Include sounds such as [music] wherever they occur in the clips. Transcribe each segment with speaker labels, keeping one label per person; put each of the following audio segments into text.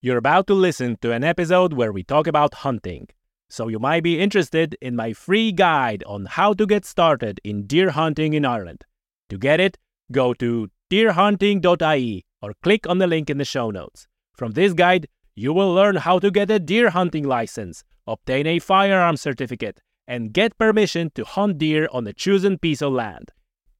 Speaker 1: You're about to listen to an episode where we talk about hunting. So you might be interested in my free guide on how to get started in deer hunting in Ireland. To get it, go to deerhunting.ie or click on the link in the show notes. From this guide, you will learn how to get a deer hunting license, obtain a firearm certificate, and get permission to hunt deer on a chosen piece of land.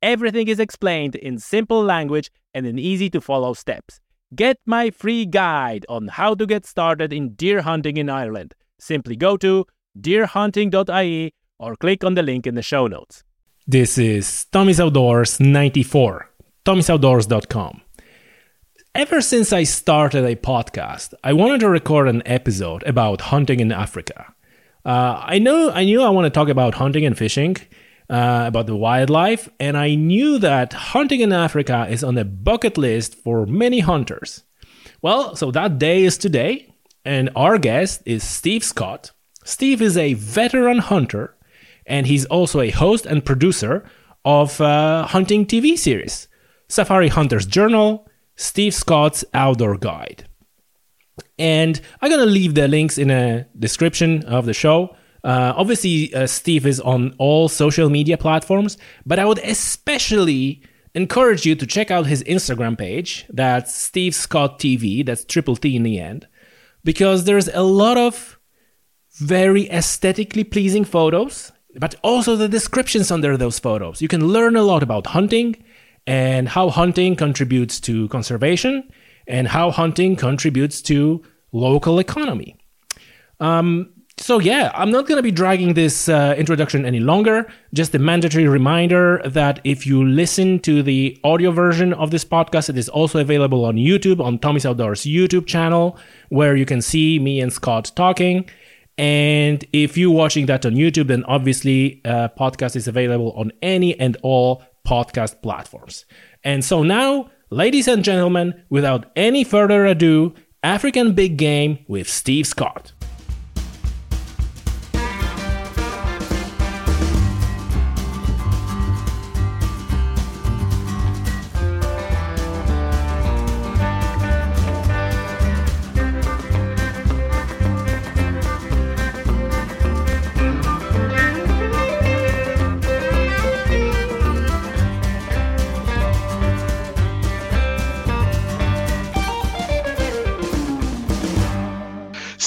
Speaker 1: Everything is explained in simple language and in easy to follow steps. Get my free guide on how to get started in deer hunting in Ireland. Simply go to deerhunting.ie or click on the link in the show notes. This is Tommy's Outdoors 94, tommysoutdoors.com. Ever since I started a podcast, I wanted to record an episode about hunting in Africa. Uh, I know I knew I want to talk about hunting and fishing, uh, about the wildlife, and I knew that hunting in Africa is on the bucket list for many hunters. Well, so that day is today, and our guest is Steve Scott. Steve is a veteran hunter, and he's also a host and producer of uh, hunting TV series, Safari Hunter's Journal, Steve Scott's Outdoor Guide. And I'm to leave the links in a description of the show. Uh, obviously, uh, Steve is on all social media platforms, but I would especially encourage you to check out his Instagram page. That's Steve Scott TV. That's triple T in the end, because there's a lot of very aesthetically pleasing photos, but also the descriptions under those photos. You can learn a lot about hunting and how hunting contributes to conservation and how hunting contributes to local economy. Um, so yeah, I'm not going to be dragging this uh, introduction any longer. Just a mandatory reminder that if you listen to the audio version of this podcast, it is also available on YouTube on Tommy's Outdoors YouTube channel, where you can see me and Scott talking. And if you're watching that on YouTube, then obviously uh, podcast is available on any and all podcast platforms. And so now, ladies and gentlemen, without any further ado, African Big Game with Steve Scott.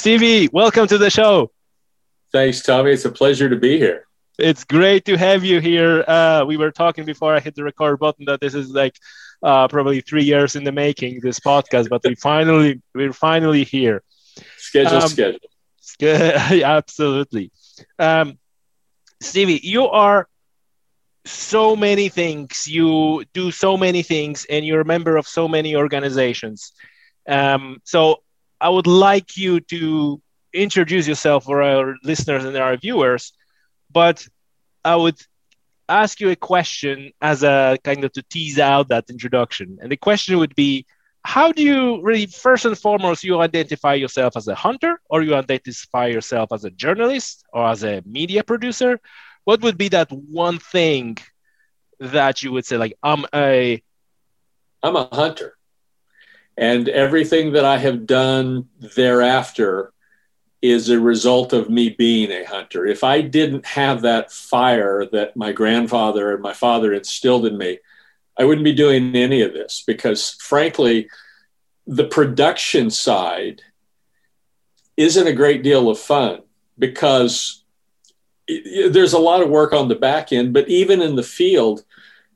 Speaker 1: Stevie, welcome to the show.
Speaker 2: Thanks, Tommy. It's a pleasure to be here.
Speaker 1: It's great to have you here. Uh, we were talking before I hit the record button that this is like uh, probably three years in the making, this podcast, but we finally we're finally here.
Speaker 2: Schedule, um, schedule. [laughs]
Speaker 1: absolutely. Um, Stevie, you are so many things. You do so many things, and you're a member of so many organizations. Um, so I would like you to introduce yourself for our listeners and our viewers, but I would ask you a question as a kind of to tease out that introduction. And the question would be how do you really first and foremost you identify yourself as a hunter or you identify yourself as a journalist or as a media producer? What would be that one thing that you would say like I'm a
Speaker 2: I'm a hunter. And everything that I have done thereafter is a result of me being a hunter. If I didn't have that fire that my grandfather and my father instilled in me, I wouldn't be doing any of this because, frankly, the production side isn't a great deal of fun because there's a lot of work on the back end, but even in the field,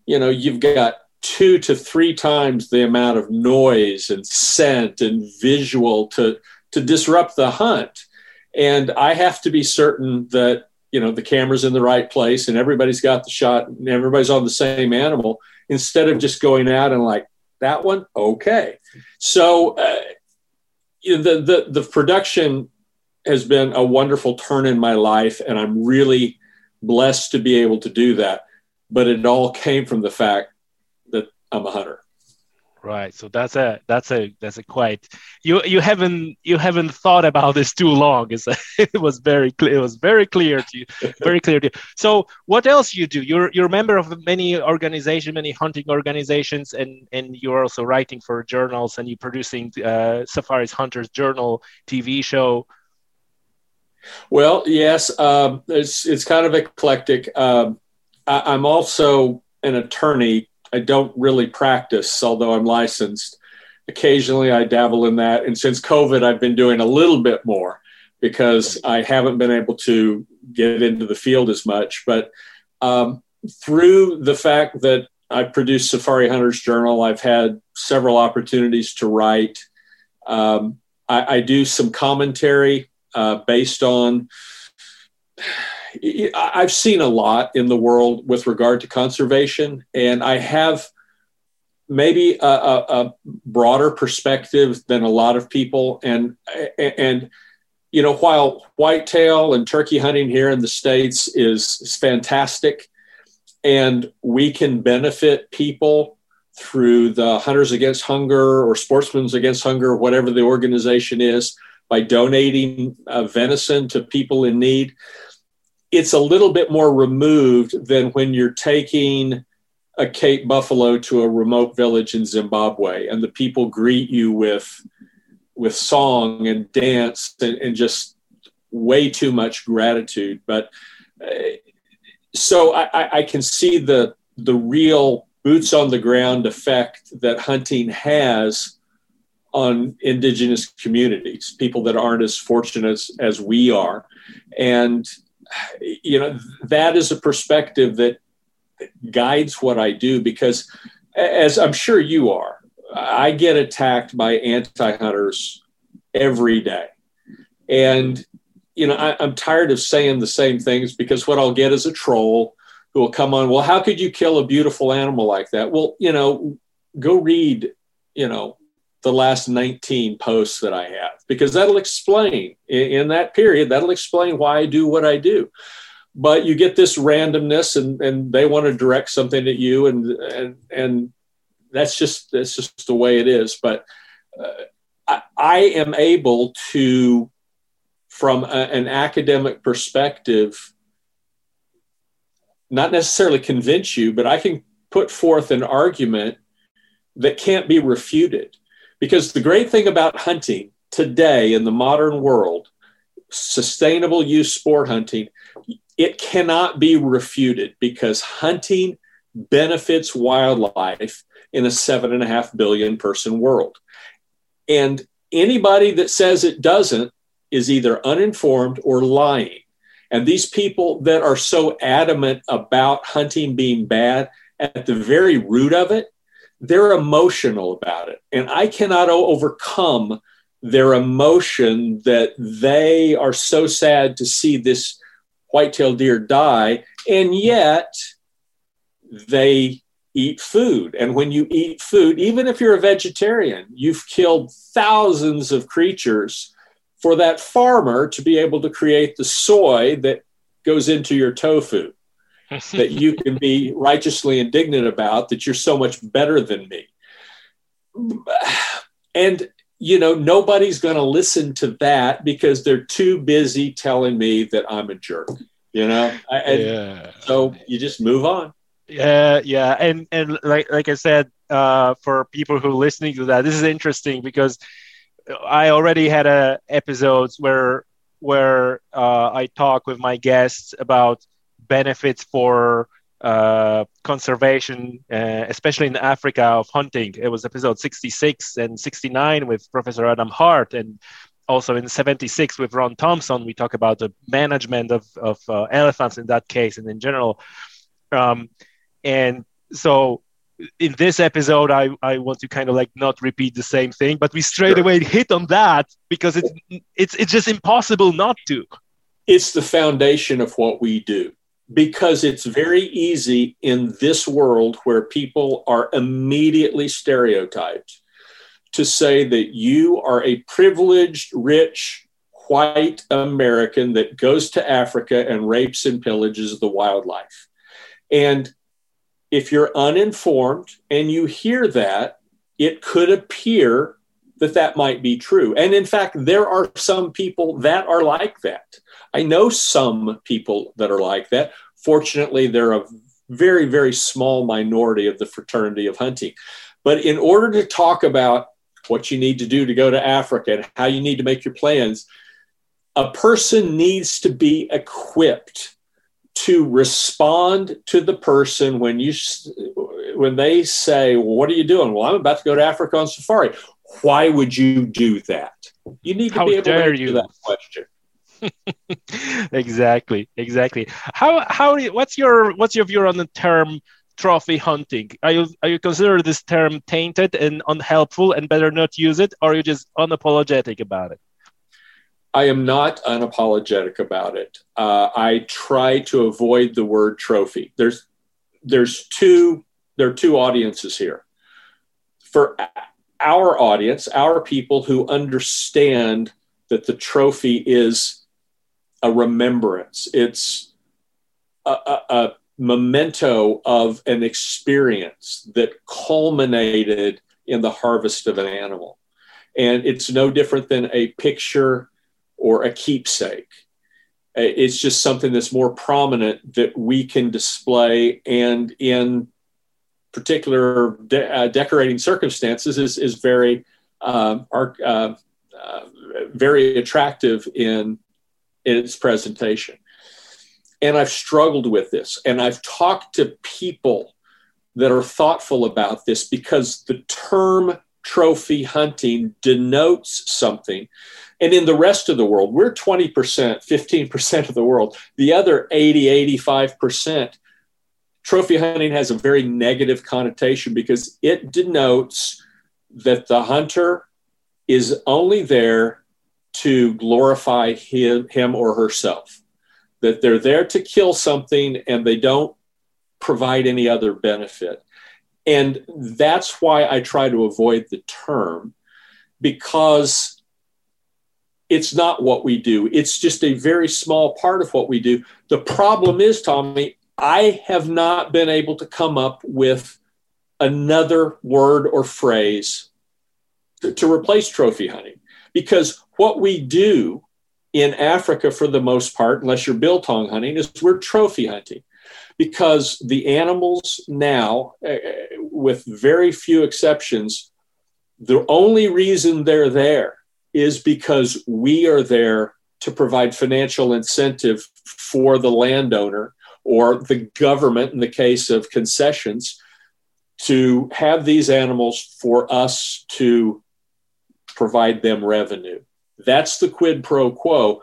Speaker 2: you know, you've got two to three times the amount of noise and scent and visual to to disrupt the hunt. And i have to be certain that you know the camera's in the right place and everybody's got the shot and everybody's on the same animal instead of just going out and like that one? Okay. So uh, the, the the production has been a wonderful turn in my life and i'm really blessed to be able to do that. But it all came from the fact I'm a hunter.
Speaker 3: right. So that's a that's a that's a quite you you haven't you haven't thought about this too long. It's, [laughs] it was very clear it was very clear to you very clear to you. So what else you do? You're you're a member of many organizations many hunting organizations and and you're also writing for journals and you're producing uh, safari's hunters journal tv show.
Speaker 2: Well yes um, it's it's kind of eclectic. Um, I, i'm also an attorney I don't really practice, although I'm licensed. Occasionally I dabble in that. And since COVID, I've been doing a little bit more because I haven't been able to get into the field as much. But um, through the fact that I produced Safari Hunters Journal, I've had several opportunities to write. Um, I, I, do some commentary uh, based on I've seen a lot in the world with regard to conservation, and I have maybe a, a, a, broader perspective than a lot of people. And and you know, while whitetail and turkey hunting here in the states is, is fantastic, and we can benefit people through the Hunters Against Hunger or Sportsmen Against Hunger, whatever the organization is, by donating uh, venison to people in need it's a little bit more removed than when you're taking a Cape buffalo to a remote village in Zimbabwe and the people greet you with with song and dance and, and just way too much gratitude. But uh, so I, I can see the the real boots on the ground effect that hunting has on indigenous communities, people that aren't as fortunate as, as we are. And you know, that is a perspective that guides what I do because, as I'm sure you are, I get attacked by anti hunters every day. And, you know, I, am tired of saying the same things because what I'll get is a troll who will come on, well, how could you kill a beautiful animal like that? Well, you know, go read, you know, the last 19 posts that I have because that'll explain in, in, that period, that'll explain why I do what I do. But you get this randomness and, and they want to direct something at you and, and, and that's just, that's just the way it is. But uh, I, I, am able to, from a, an academic perspective, not necessarily convince you, but I can put forth an argument that can't be refuted because the great thing about hunting today in the modern world, sustainable use sport hunting, it cannot be refuted because hunting benefits wildlife in a seven and a half billion person world. And anybody that says it doesn't is either uninformed or lying. And these people that are so adamant about hunting being bad, at the very root of it, they're emotional about it. And I cannot overcome their emotion that they are so sad to see this white-tailed deer die. And yet they eat food. And when you eat food, even if you're a vegetarian, you've killed thousands of creatures for that farmer to be able to create the soy that goes into your tofu [laughs] that you can be righteously indignant about that you're so much better than me. And, you know, nobody's going to listen to that because they're too busy telling me that I'm a jerk, you know? And yeah. So you just move on.
Speaker 3: Yeah, yeah. And, and like, like I said, uh, for people who are listening to that, this is interesting because I already had a episodes where where uh, I talk with my guests about benefits for uh, conservation, uh, especially in Africa, of hunting. It was episode 66 and 69 with Professor Adam Hart, and also in 76 with Ron Thompson. We talk about the management of, of uh, elephants in that case and in general. Um, and so in this episode, I, I want to kind of like not repeat the same thing, but we straight sure. away hit on that because it's, it's, it's just impossible not to.
Speaker 2: It's the foundation of what we do because it's very easy in this world where people are immediately stereotyped to say that you are a privileged, rich, white American that goes to Africa and rapes and pillages the wildlife. And if you're uninformed and you hear that, it could appear that that might be true. And in fact, there are some people that are like that. I know some people that are like that. Fortunately, they're a very, very small minority of the fraternity of hunting. But in order to talk about what you need to do to go to Africa and how you need to make your plans, a person needs to be equipped to respond to the person when you when they say, well, "What are you doing?" Well, I'm about to go to Africa on safari. Why would you do that? You need to
Speaker 1: How
Speaker 2: be able to answer
Speaker 1: you?
Speaker 2: that question. [laughs]
Speaker 1: exactly, exactly. How how what's your what's your view on the term trophy hunting? Are you are you consider this term tainted and unhelpful and better not use it, or are you just unapologetic about it?
Speaker 2: I am not unapologetic about it. Uh, I try to avoid the word trophy. There's there's two there are two audiences here. For our audience, our people who understand that the trophy is a remembrance. It's a, a, a memento of an experience that culminated in the harvest of an animal. And it's no different than a picture or a keepsake. It's just something that's more prominent that we can display and in particular de- uh, decorating circumstances is, is very uh, are, uh, uh, very attractive in its presentation. And I've struggled with this, and I've talked to people that are thoughtful about this because the term trophy hunting denotes something. And in the rest of the world, we're 20%, 15% of the world. The other 80, 85%, trophy hunting has a very negative connotation because it denotes that the hunter is only there to glorify him, him or herself, that they're there to kill something and they don't provide any other benefit. And that's why I try to avoid the term because it's not what we do. It's just a very small part of what we do. The problem is, Tommy, I have not been able to come up with another word or phrase to, to replace trophy hunting because what we do in Africa, for the most part, unless you're biltong hunting, is we're trophy hunting. Because the animals now, uh, with very few exceptions, the only reason they're there is because we are there to provide financial incentive for the landowner or the government in the case of concessions to have these animals for us to provide them revenue. That's the quid pro quo.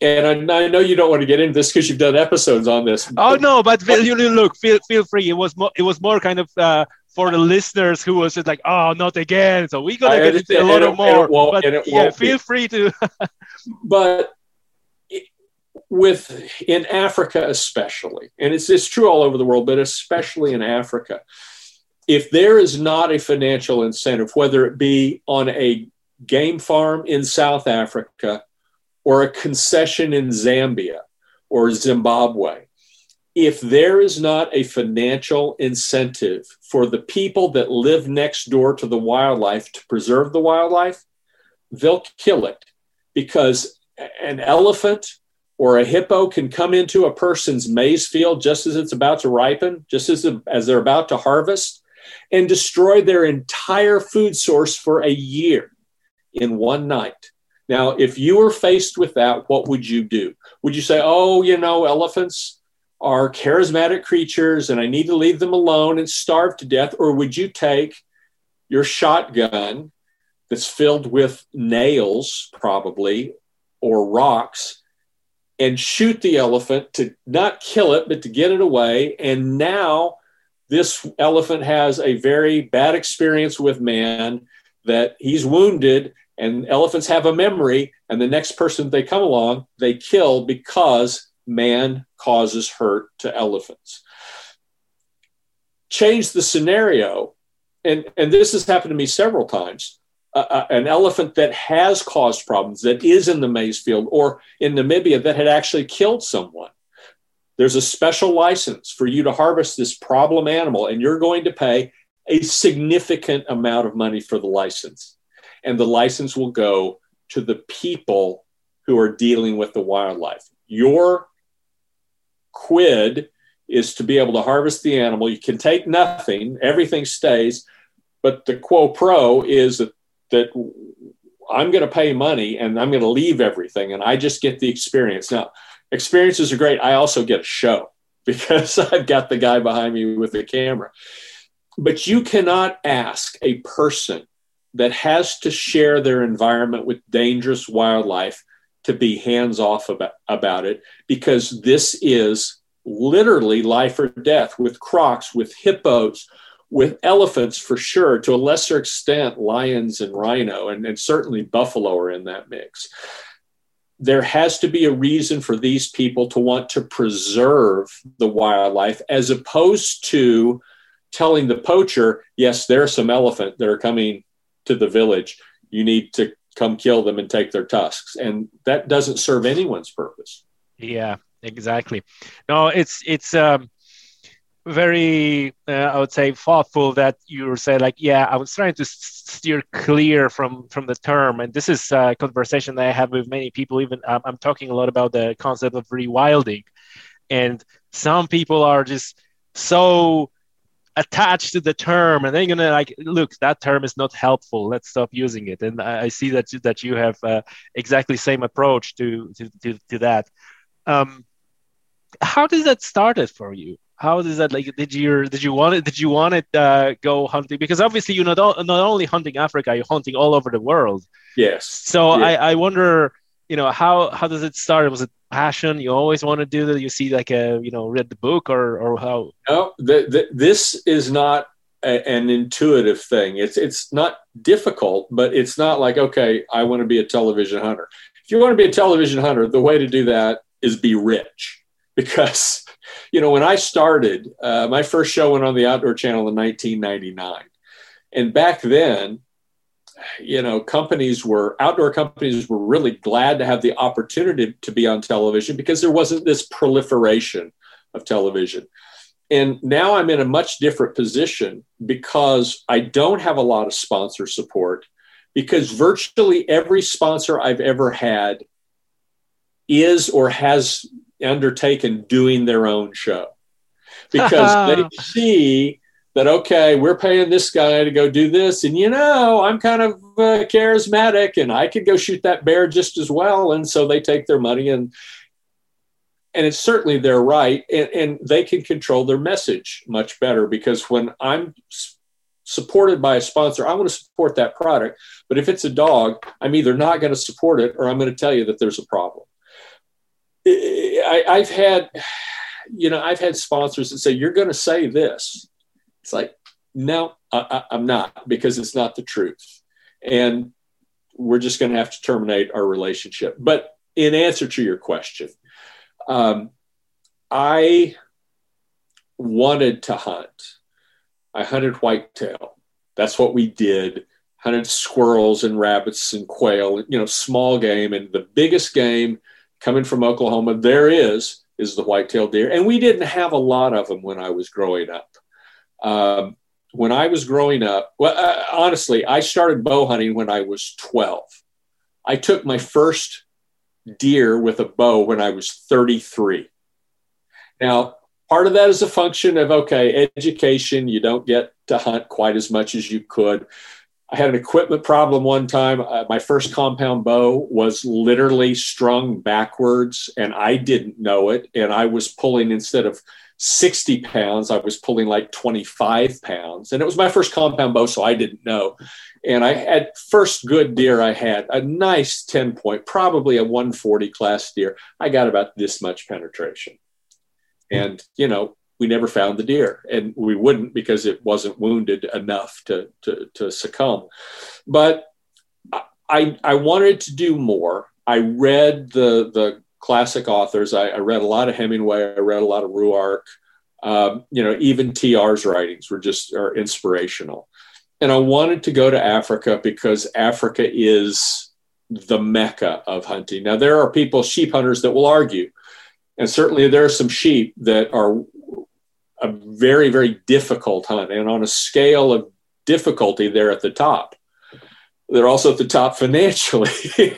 Speaker 2: And I, I know you don't want to get into this because you've done episodes on this.
Speaker 1: Oh no, but you look, feel feel free. It was more, it was more kind of uh, for the listeners who was just like, oh, not again. So we gotta get a lot of more. but yeah, feel be. free to. [laughs]
Speaker 2: but with in Africa especially, and it's it's true all over the world, but especially in Africa, if there is not a financial incentive, whether it be on a game farm in South Africa or a concession in Zambia or Zimbabwe, if there is not a financial incentive for the people that live next door to the wildlife to preserve the wildlife, they'll kill it because an elephant or a hippo can come into a person's maize field just as it's about to ripen, just as, as they're about to harvest, and destroy their entire food source for a year in one night. Now, if you were faced with that, what would you do? Would you say, oh, you know, elephants are charismatic creatures and I need to leave them alone and starve to death? Or would you take your shotgun that's filled with nails, probably, or rocks, and shoot the elephant to not kill it, but to get it away? And now this elephant has a very bad experience with man, that he's wounded and elephants have a memory and the next person they come along they kill because man causes hurt to elephants. Change the scenario and and this has happened to me several times. Uh, uh, an elephant that has caused problems that is in the maize field or in namibia that had actually killed someone there's a special license for you to harvest this problem animal and you're going to pay a significant amount of money for the license. And the license will go to the people who are dealing with the wildlife. Your quid is to be able to harvest the animal. You can take nothing, everything stays, but the quo pro is that, that I'm going to pay money and I'm going to leave everything and I just get the experience. Now, experiences are great. I also get a show [laughs] because I've got the guy behind me with the camera. But you cannot ask a person that has to share their environment with dangerous wildlife to be hands off about, about it because this is literally life or death with crocs, with hippos, with elephants for sure, to a lesser extent, lions and rhino, and, and certainly buffalo are in that mix. There has to be a reason for these people to want to preserve the wildlife as opposed to telling the poacher, yes, there are some elephant that are coming to the village. You need to come kill them and take their tusks. And that doesn't serve anyone's purpose.
Speaker 3: Yeah, exactly. No, it's, it's, um, very uh, i would say thoughtful that you say like yeah i was trying to steer clear from from the term. And this is a conversation that i have with many people. Even um, i'm talking a lot about the concept of rewilding. And some people are just so attached to the term and they're gonna like look that term is not helpful. Let's stop using it. And i, I see that you, that you have uh, exactly same approach to to, to, to that. Um, how did that started for you how is that like did you did you want it did you want it uh, go hunting? Because obviously you're not, not only hunting africa you're hunting all over the world.
Speaker 2: Yes.
Speaker 3: So yeah. I, I wonder you know how how does it start? Was it passion? You always want to do that? You see like a you know read the book or or how?
Speaker 2: No the, the, this is not a, an intuitive thing. It's it's not difficult but it's not like okay i want to be a television hunter. If you want to be a television hunter the way to do that is be rich because you know, when I started, uh, my first show went on the Outdoor Channel in 1999. And back then, you know, companies were, outdoor companies were really glad to have the opportunity to be on television because there wasn't this proliferation of television. And now I'm in a much different position because I don't have a lot of sponsor support because virtually every sponsor I've ever had is or has undertaken doing their own show. Because they [laughs] see that okay we're paying this guy to go do this and you know i'm kind of uh, charismatic and i could go shoot that bear just as well and so they take their money and and it's certainly their right and, and they can control their message much better because when i'm supported by a sponsor i want to support that product but if it's a dog i'm either not going to support it or i'm going to tell you that there's a problem I, I've had, you know, I've had sponsors that say, you're going to say this. It's like, no, I, am not because it's not the truth. And we're just going to have to terminate our relationship. But in answer to your question, um, I wanted to hunt. I hunted whitetail. That's what we did. Hunted squirrels and rabbits and quail, you know, small game. And the biggest game coming from Oklahoma, there is is the white-tailed deer, and we didn't have a lot of them when I was growing up. Um, when I was growing up, well, uh, honestly, I started bow hunting when I was 12. I took my first deer with a bow when I was 33. Now, part of that is a function of okay, education. You don't get to hunt quite as much as you could. I had an equipment problem one time. Uh, my first compound bow was literally strung backwards, and I didn't know it. And I was pulling instead of 60 pounds, I was pulling like 25 pounds. And it was my first compound bow, so I didn't know. And I had first good deer I had, a nice 10 point, probably a 140 class deer. I got about this much penetration. And, you know, we never found the deer and we wouldn't because it wasn't wounded enough to, to, to succumb. But I, I wanted to do more. I read the, the classic authors. I, I read a lot of Hemingway. I read a lot of Ruark. Um, you know, even TR's writings were just are inspirational. And I wanted to go to Africa because Africa is the mecca of hunting. Now, there are people, sheep hunters, that will argue. And certainly there are some sheep that are a very, very difficult hunt. And on a scale of difficulty, they're at the top. They're also at the top [laughs] financially.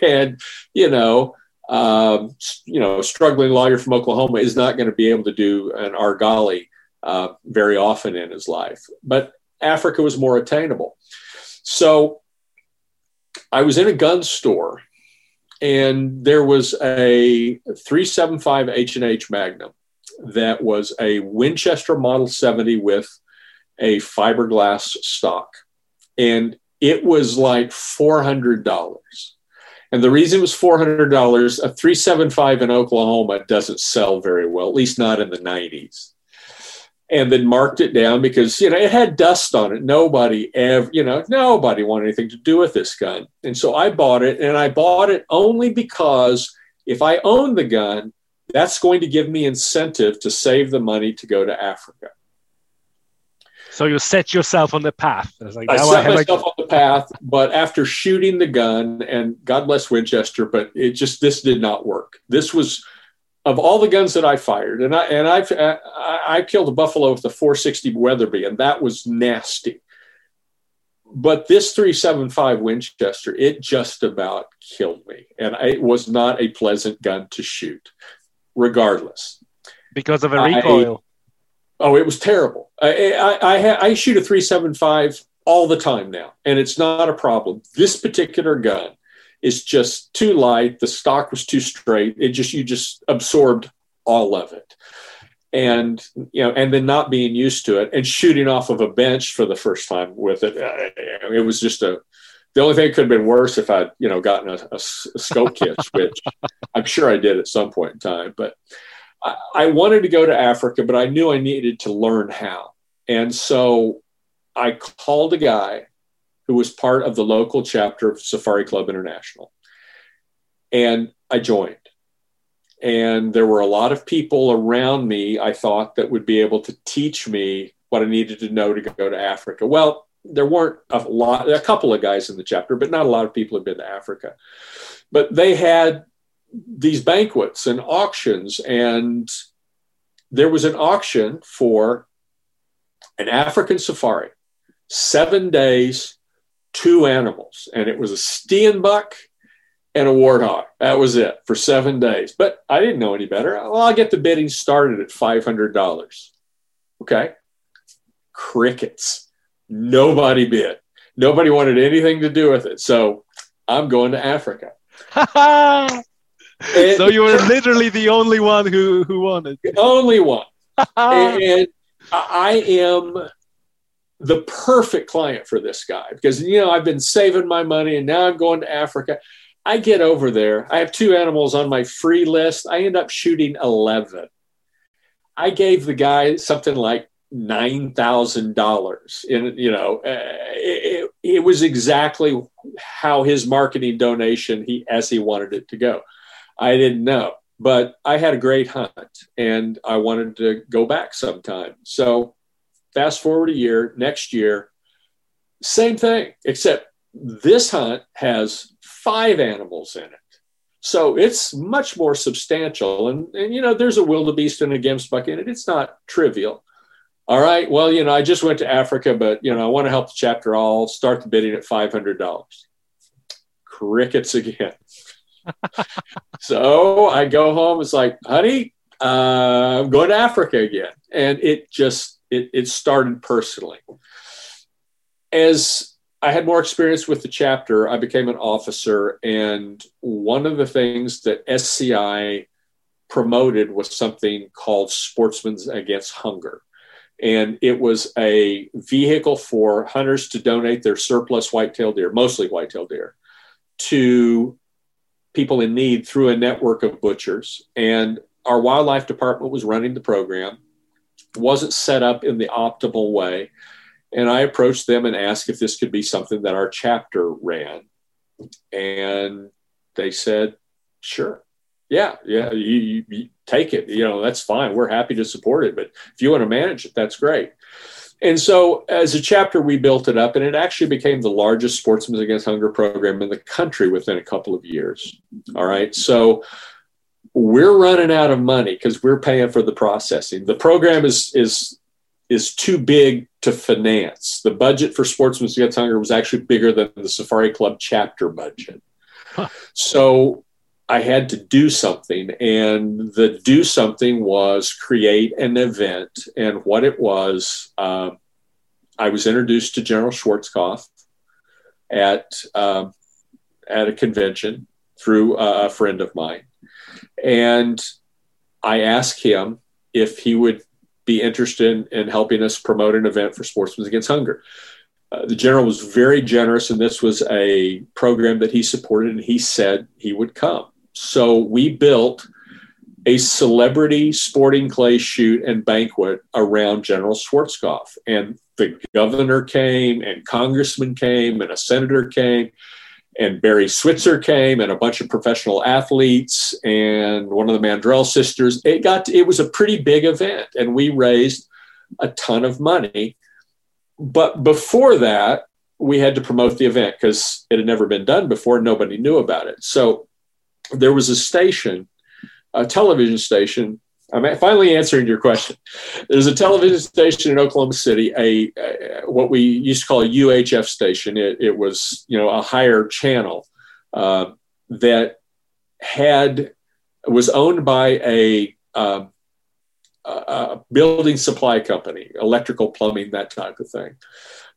Speaker 2: and, you know, um, you know, a struggling lawyer from Oklahoma is not going to be able to do an argali uh, very often in his life. But Africa was more attainable. So I was in a gun store and there was a 375 H&H Magnum that was a Winchester Model 70 with a fiberglass stock. And it was like $400. And the reason it was $400, a 375 in Oklahoma doesn't sell very well, at least not in the 90s. And then marked it down because, you know, it had dust on it. Nobody ever, you know, nobody wanted anything to do with this gun. And so I bought it and I bought it only because if I owned the gun, that's going to give me incentive to save the money to go to Africa.
Speaker 1: So you set yourself on the path.
Speaker 2: Like, I oh, set I myself on the path, but after shooting the gun, and God bless Winchester, but it just this did not work. This was of all the guns that I fired, and I and I've, I, I killed a buffalo with a 460 Weatherby, and that was nasty. But this 375 Winchester, it just about killed me, and it was not a pleasant gun to shoot regardless.
Speaker 1: Because of a recoil.
Speaker 2: I, oh, it was terrible. I, I, I, I shoot a 375 all the time now, and it's not a problem. This particular gun is just too light. The stock was too straight. It just, you just absorbed all of it. And, you know, and then not being used to it and shooting off of a bench for the first time with it. Uh, it was just a, the only thing could have been worse if I'd, you know, gotten a, a, a scope kit, [laughs] which I'm sure I did at some point in time. But I, I wanted to go to Africa, but I knew I needed to learn how. And so I called a guy who was part of the local chapter of Safari Club International. And I joined. And there were a lot of people around me, I thought, that would be able to teach me what I needed to know to go to Africa. Well, there weren't a lot, a couple of guys in the chapter, but not a lot of people had been to Africa. But they had these banquets and auctions, and there was an auction for an African safari, seven days, two animals, and it was a steenbok and a warthog. That was it for seven days. But I didn't know any better. Well, I'll get the bidding started at five hundred dollars. Okay, crickets. Nobody bid. Nobody wanted anything to do with it. So I'm going to Africa. [laughs]
Speaker 1: so you were literally the only one who, who wanted.
Speaker 2: The only one. [laughs] and I am the perfect client for this guy because, you know, I've been saving my money and now I'm going to Africa. I get over there. I have two animals on my free list. I end up shooting 11. I gave the guy something like nine thousand dollars in you know uh, it, it, was exactly how his marketing donation he as he wanted it to go. I didn't know but i had a great hunt and i wanted to go back sometime. So fast forward a year next year same thing except this hunt has five animals in it. So it's much more substantial and, and you know there's a wildebeest and a gemsbok in it. It's not trivial all right, well, you know, I just went to Africa, but, you know, I want to help the chapter. I'll start the bidding at $500. Crickets again. [laughs] so I go home. It's like, honey, uh, I'm going to Africa again. And it just, it, it started personally. As I had more experience with the chapter, I became an officer. And one of the things that SCI promoted was something called Sportsmen Against Hunger and it was a vehicle for hunters to donate their surplus whitetail deer, mostly whitetail deer, to people in need through a network of butchers. And our wildlife department was running the program, wasn't set up in the optimal way. And I approached them and asked if this could be something that our chapter ran. And they said, sure yeah, yeah, you, you, you, take it. You know, that's fine. We're happy to support it. But if you want to manage it, that's great. And so, as a chapter, we built it up, and it actually became the largest Sportsmen Against Hunger program in the country within a couple of years. All right. So, we're running out of money because we're paying for the processing. The program is, is is too big to finance. The budget for Sportsman's Against Hunger was actually bigger than the Safari Club chapter budget. Huh. So I had to do something, and the do something was create an event. And what it was, uh, I was introduced to General Schwarzkopf at uh, at a convention through a friend of mine, and I asked him if he would be interested in, in helping us promote an event for Sportsmen Against Hunger. Uh, the general was very generous, and this was a program that he supported, and he said he would come. So we built a celebrity sporting clay shoot and banquet around General Schwarzkopf. And the governor came, and congressman came, and a senator came and Barry Switzer came and a bunch of professional athletes and one of the Mandrell sisters. It got to, it was a pretty big event and we raised a ton of money. But before that, we had to promote the event because it had never been done before. Nobody knew about it. So there was a station, a television station I'm finally answering your question. There's a television station in Oklahoma City, a, a what we used to call a UHF station. It, it was you know a higher channel uh, that had was owned by a, uh, a building supply company, electrical, plumbing, that type of thing,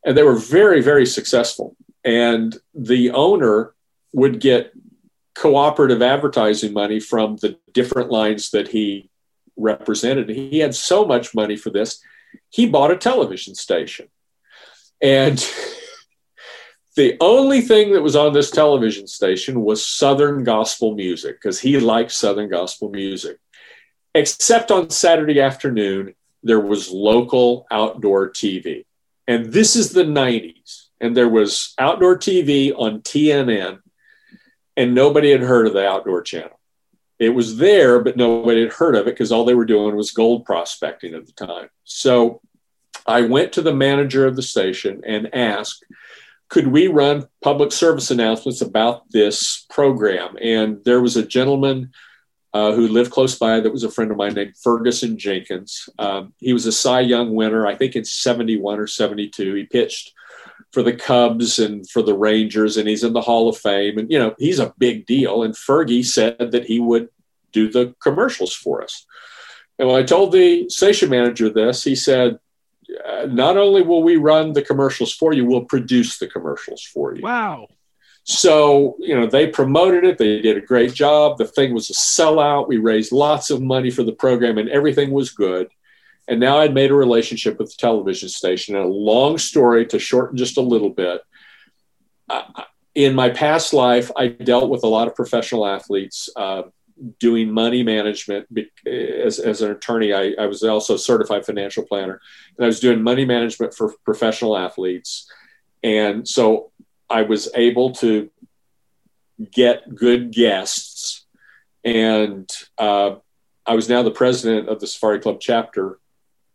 Speaker 2: and they were very very successful. And the owner would get cooperative advertising money from the different lines that he represented. He had so much money for this, he bought a television station. And [laughs] the only thing that was on this television station was Southern gospel music because he liked Southern gospel music. Except on Saturday afternoon, there was local outdoor TV. And this is the 90s. And there was outdoor TV on TNN, and nobody had heard of the outdoor channel it was there, but nobody had heard of it because all they were doing was gold prospecting at the time. So I went to the manager of the station and asked, could we run public service announcements about this program? And there was a gentleman uh, who lived close by that was a friend of mine named Ferguson Jenkins. Um, he was a Cy Young winner, I think in 71 or 72. He pitched for the Cubs and for the Rangers, and he's in the Hall of Fame. And, you know, he's a big deal. And Fergie said that he would do the commercials for us. And when I told the station manager this, he said, uh, not only will we run the commercials for you, we'll produce the commercials for you.
Speaker 1: Wow.
Speaker 2: So, you know, they promoted it. They did a great job. The thing was a sellout. We raised lots of money for the program and everything was good. And now I'd made a relationship with the television station. And a long story to shorten just a little bit. Uh, in my past life, I dealt with a lot of professional athletes. Uh, doing money management as, as an attorney. I, I was also a certified financial planner, and I was doing money management for professional athletes. And so I was able to get good guests. And uh, I was now the president of the Safari Club chapter.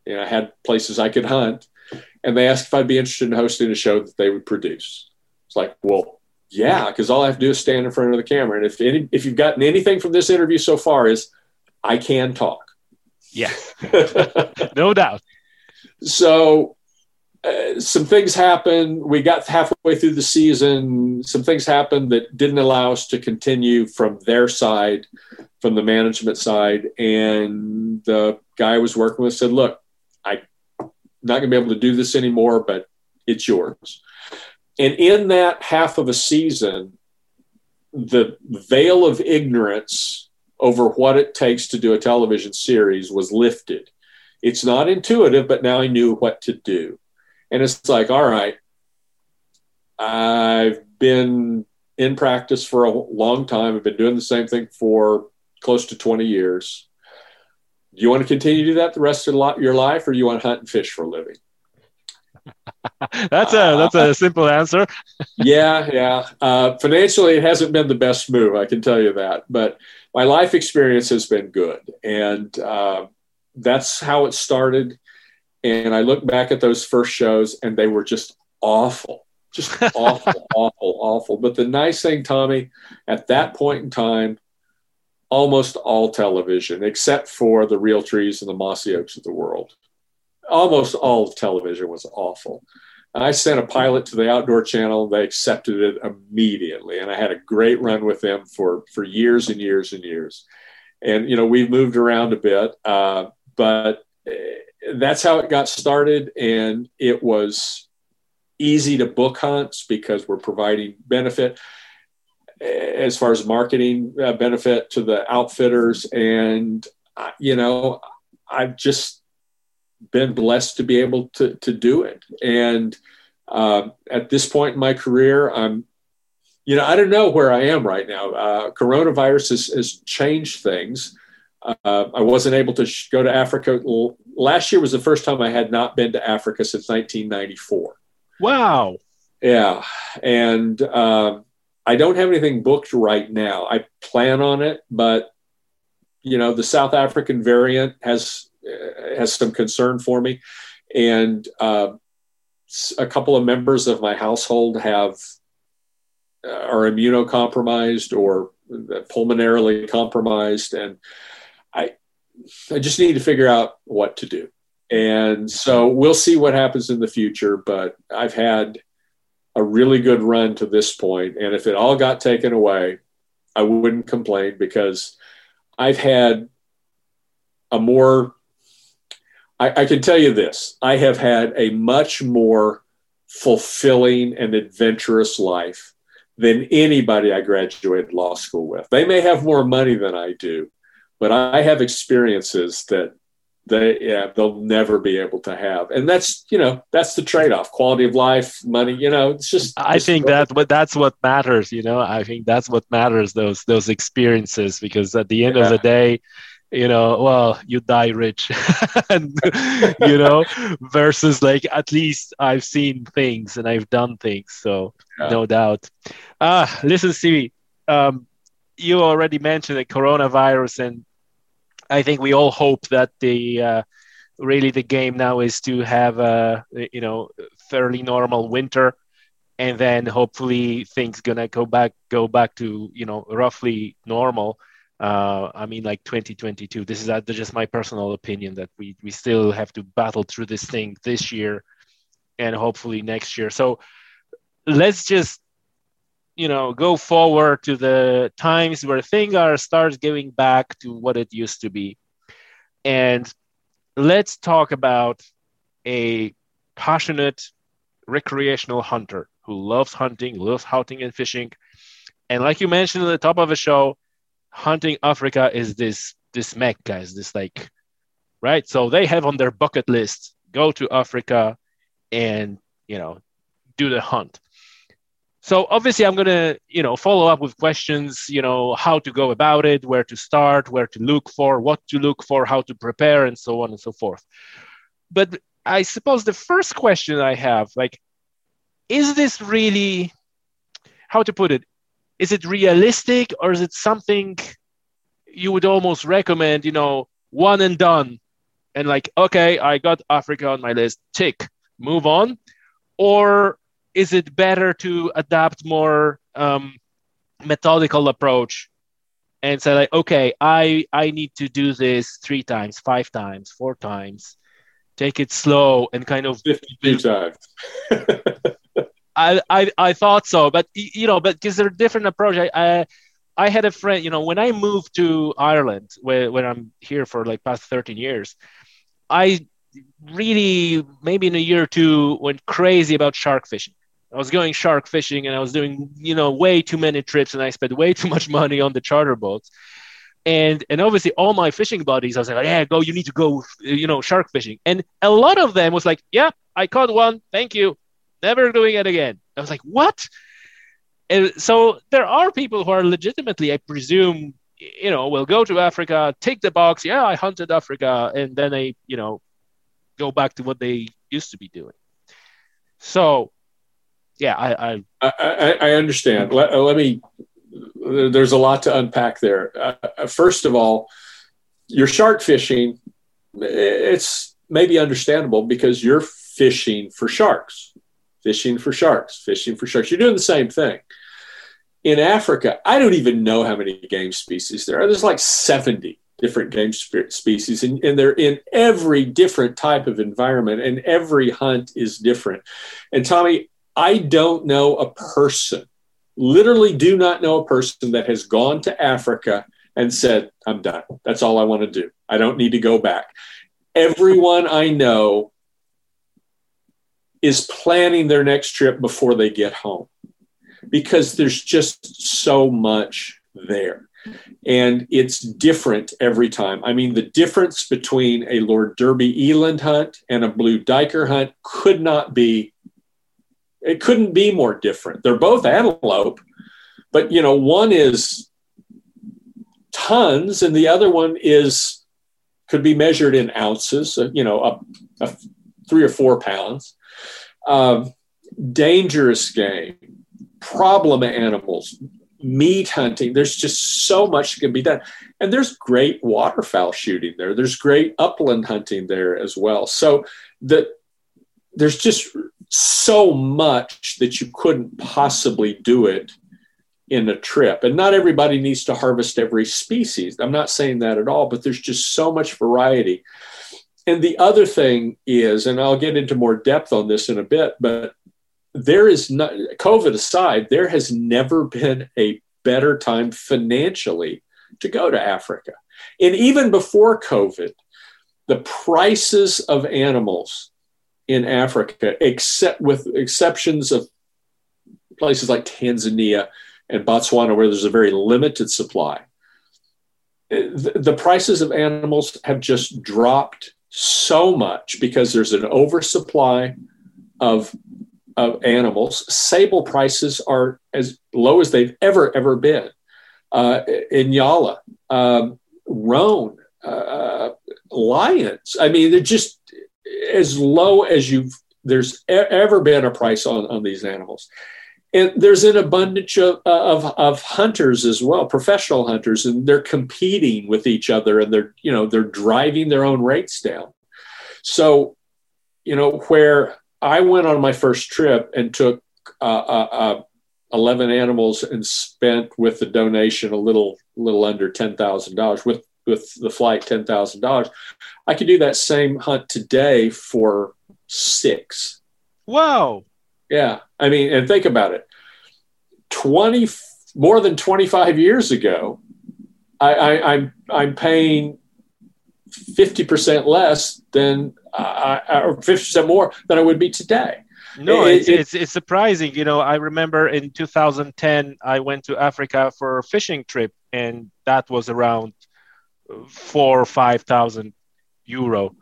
Speaker 2: And I had places I could hunt. And they asked if I'd be interested in hosting a show that they would produce. It's like, well, yeah, because all I have to do is stand in front of the camera. And if any, if you've gotten anything from this interview so far is I can talk.
Speaker 1: Yeah, [laughs] no doubt.
Speaker 2: So uh, some things happened. We got halfway through the season. Some things happened that didn't allow us to continue from their side, from the management side. And the guy I was working with said, "Look, not going to be able to do this anymore, but it's yours." And in that half of a season, the veil of ignorance over what it takes to do a television series was lifted. It's not intuitive, but now I knew what to do. And it's like, all right, I've been in practice for a long time. I've been doing the same thing for close to 20 years. Do you want to continue to do that the rest of your life, or do you want to hunt and fish for a living? [laughs]
Speaker 1: that's a that's a simple answer. [laughs]
Speaker 2: yeah, yeah. Uh, financially, it hasn't been the best move. I can tell you that, but my life experience has been good, and uh, that's how it started. And I look back at those first shows, and they were just awful, just [laughs] awful, awful, awful. But the nice thing, Tommy, at that point in time, almost all television, except for the Realtrees and the Mossy Oaks of the world, almost all television was awful. I sent a pilot to the Outdoor Channel. They accepted it immediately, and I had a great run with them for for years and years and years. And you know, we've moved around a bit, uh, but eh, that's how it got started, and it was easy to book hunts because we're providing benefit as far as marketing uh, benefit to the outfitters, and uh, you know, I've just been blessed to be able to to do it. And uh, at this point in my career, I'm, you know, I don't know where I am right now. Uh, coronavirus has, has, changed things. Uh, I wasn't able to sh- go to Africa. Last year was the first time I had not been to Africa since 1994.
Speaker 3: Wow.
Speaker 2: Yeah, and um, I don't have anything booked right now. I plan on it, but you know, the South African variant has has some concern for me. And uh, a couple of members of my household have uh, are immunocompromised or pulmonarily compromised, and I I just need to figure out what to do. And so we'll see what happens in the future. But I've had a really good run to this point, and if it all got taken away, I wouldn't complain because I've had a more I, I can tell you this I have had a much more fulfilling and adventurous life than anybody I graduated law school with. They may have more money than I do, but I have experiences that they yeah they'll never be able to have and that's you know that's the trade-off quality of life money you know it's just
Speaker 3: i think that what that's what matters you know i think that's what matters those those experiences because at the end yeah. of the day you know well you die rich [laughs] and, you know [laughs] versus like at least i've seen things and i've done things so yeah. no doubt ah listen stevie um, you already mentioned the coronavirus and i think we all hope that the uh, really the game now is to have a you know fairly normal winter and then hopefully things gonna go back go back to you know roughly normal uh, I mean, like 2022. This is uh, just my personal opinion that we we still have to battle through this thing this year, and hopefully next year. So let's just you know go forward to the times where things are starts giving back to what it used to be, and let's talk about a passionate recreational hunter who loves hunting, loves hunting and fishing, and like you mentioned at the top of the show hunting Africa is this this mecca, is this like right? So they have on their bucket list go to Africa and you know do the hunt. So obviously I'm gonna you know follow up with questions, you know how to go about it, where to start, where to look for, what to look for, how to prepare, and so on and so forth. But I suppose the first question I have, like, is this really how to put it? is it realistic or is it something you would almost recommend you know one and done and like okay i got africa on my list tick move on or is it better to adapt more um, methodical approach and say like okay i i need to do this three times five times four times take it slow and kind of
Speaker 2: 52 times [laughs]
Speaker 3: I, I, I thought so, but you know, but because they're different approach. I, I, I had a friend, you know, when I moved to Ireland, where when I'm here for like past 13 years, I really maybe in a year or two went crazy about shark fishing. I was going shark fishing and I was doing, you know, way too many trips and I spent way too much money on the charter boats. And and obviously all my fishing buddies, I was like, yeah, go, you need to go, you know, shark fishing. And a lot of them was like, yeah, I caught one, thank you never doing it again. I was like, what? And so there are people who are legitimately, I presume, you know, will go to Africa, take the box. Yeah, I hunted Africa, and then they, you know, go back to what they used to be doing. So, yeah, I I,
Speaker 2: I, I understand. Let, let, me. There's a lot to unpack there. Uh, first of all, your shark fishing, it's maybe understandable because you're fishing for sharks fishing for sharks, fishing for sharks. You're doing the same thing. In Africa, I don't even know how many game species there are. There's like 70. different game species, and, and they're in every different type of environment, and every hunt is different. And Tommy, I don't know a person, literally, do not know a person that has gone to Africa and said, I'm done. That's all I want to do. I don't need to go back. Everyone I know is planning their next trip before they get home because there's just so much there. And it's different every time. I mean, the difference between a Lord Derby eland hunt and a blue duiker hunt could not be, it couldn't be more different. They're both antelope, but you know, one is tons and the other one is, could be measured in ounces, you know, a three or four pounds. Um, dangerous game, problem animals, meat hunting. There's just so much that can be done. And there's great waterfowl shooting there. There's great upland hunting there as well. So that there's just so much that you couldn't possibly do it in a trip. And not everybody needs to harvest every species. I'm not saying that at all, but there's just so much variety. And the other thing is, and I'll get into more depth on this in a bit, but there is not COVID aside, there has never been a better time financially to go to Africa. And even before COVID, the prices of animals in Africa, except with exceptions of places like Tanzania and Botswana, where there's a very limited supply, the, prices of animals have just dropped so much because there's an oversupply of of animals. Sable prices are as low as they've ever, ever been. Uh, Inyala, um, roan, uh, lions. I mean, they're just as low as you've there's ever been a price on, on these animals. And there's an abundance of, of, of hunters as well, professional hunters, and they're competing with each other and they're, you know, they're driving their own rates down. So, you know, where I went on my first trip and took uh, uh, uh, 11 animals and spent with the donation a little little under $10,000 with with the flight $10,000. I could do that same hunt today for 6.
Speaker 1: Wow.
Speaker 2: Yeah. I mean, and think about it. 20 more than 25 years ago, I, I, I'm I'm paying 50% less than uh, or 50% more than I would be today.
Speaker 1: No, it, it's, it's, it's surprising. You know, I remember in 2010 I went to Africa for a fishing trip, and that was around four or five thousand euro.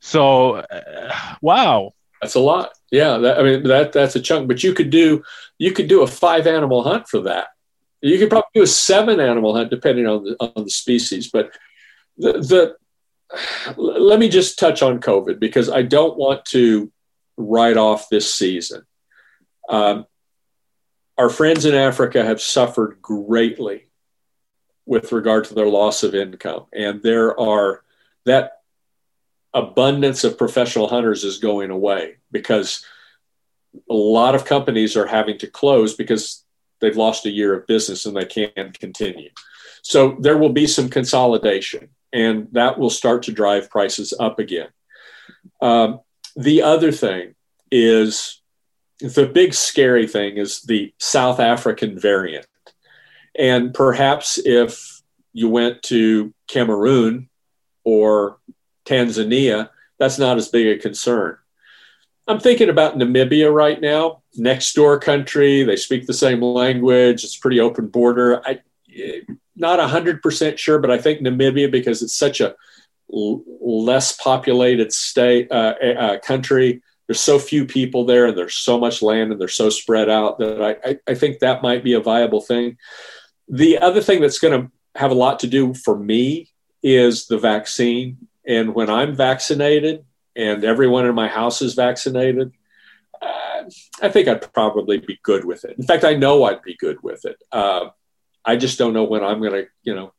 Speaker 1: So, uh, wow,
Speaker 2: that's a lot. Yeah, that, I mean that that's a chunk. But you could do you could do a five animal hunt for that. You could probably do a seven animal hunt depending on the on the species. But the, the let me just touch on COVID because I don't want to write off this season. Um, our friends in Africa have suffered greatly with regard to their loss of income, and there are that abundance of professional hunters is going away because a lot of companies are having to close because they've lost a year of business and they can't continue. So there will be some consolidation and that will start to drive prices up again. Um, the other thing is the big scary thing is the South African variant. And perhaps if you went to Cameroon or Tanzania, that's not as big a concern. I'm thinking about Namibia right now, next door country. They speak the same language. It's pretty open border. I, not 100% sure, but I think Namibia, because it's such a l- less populated state, uh, uh, country, there's so few people there and there's so much land and they're so spread out that I, I, I think that might be a viable thing. The other thing that's going to have a lot to do for me is the vaccine. And when I'm vaccinated and everyone in my house is vaccinated, uh, I think I'd probably be good with it. In fact, I know I'd be good with it. Uh, I just don't know when I'm going to, you know,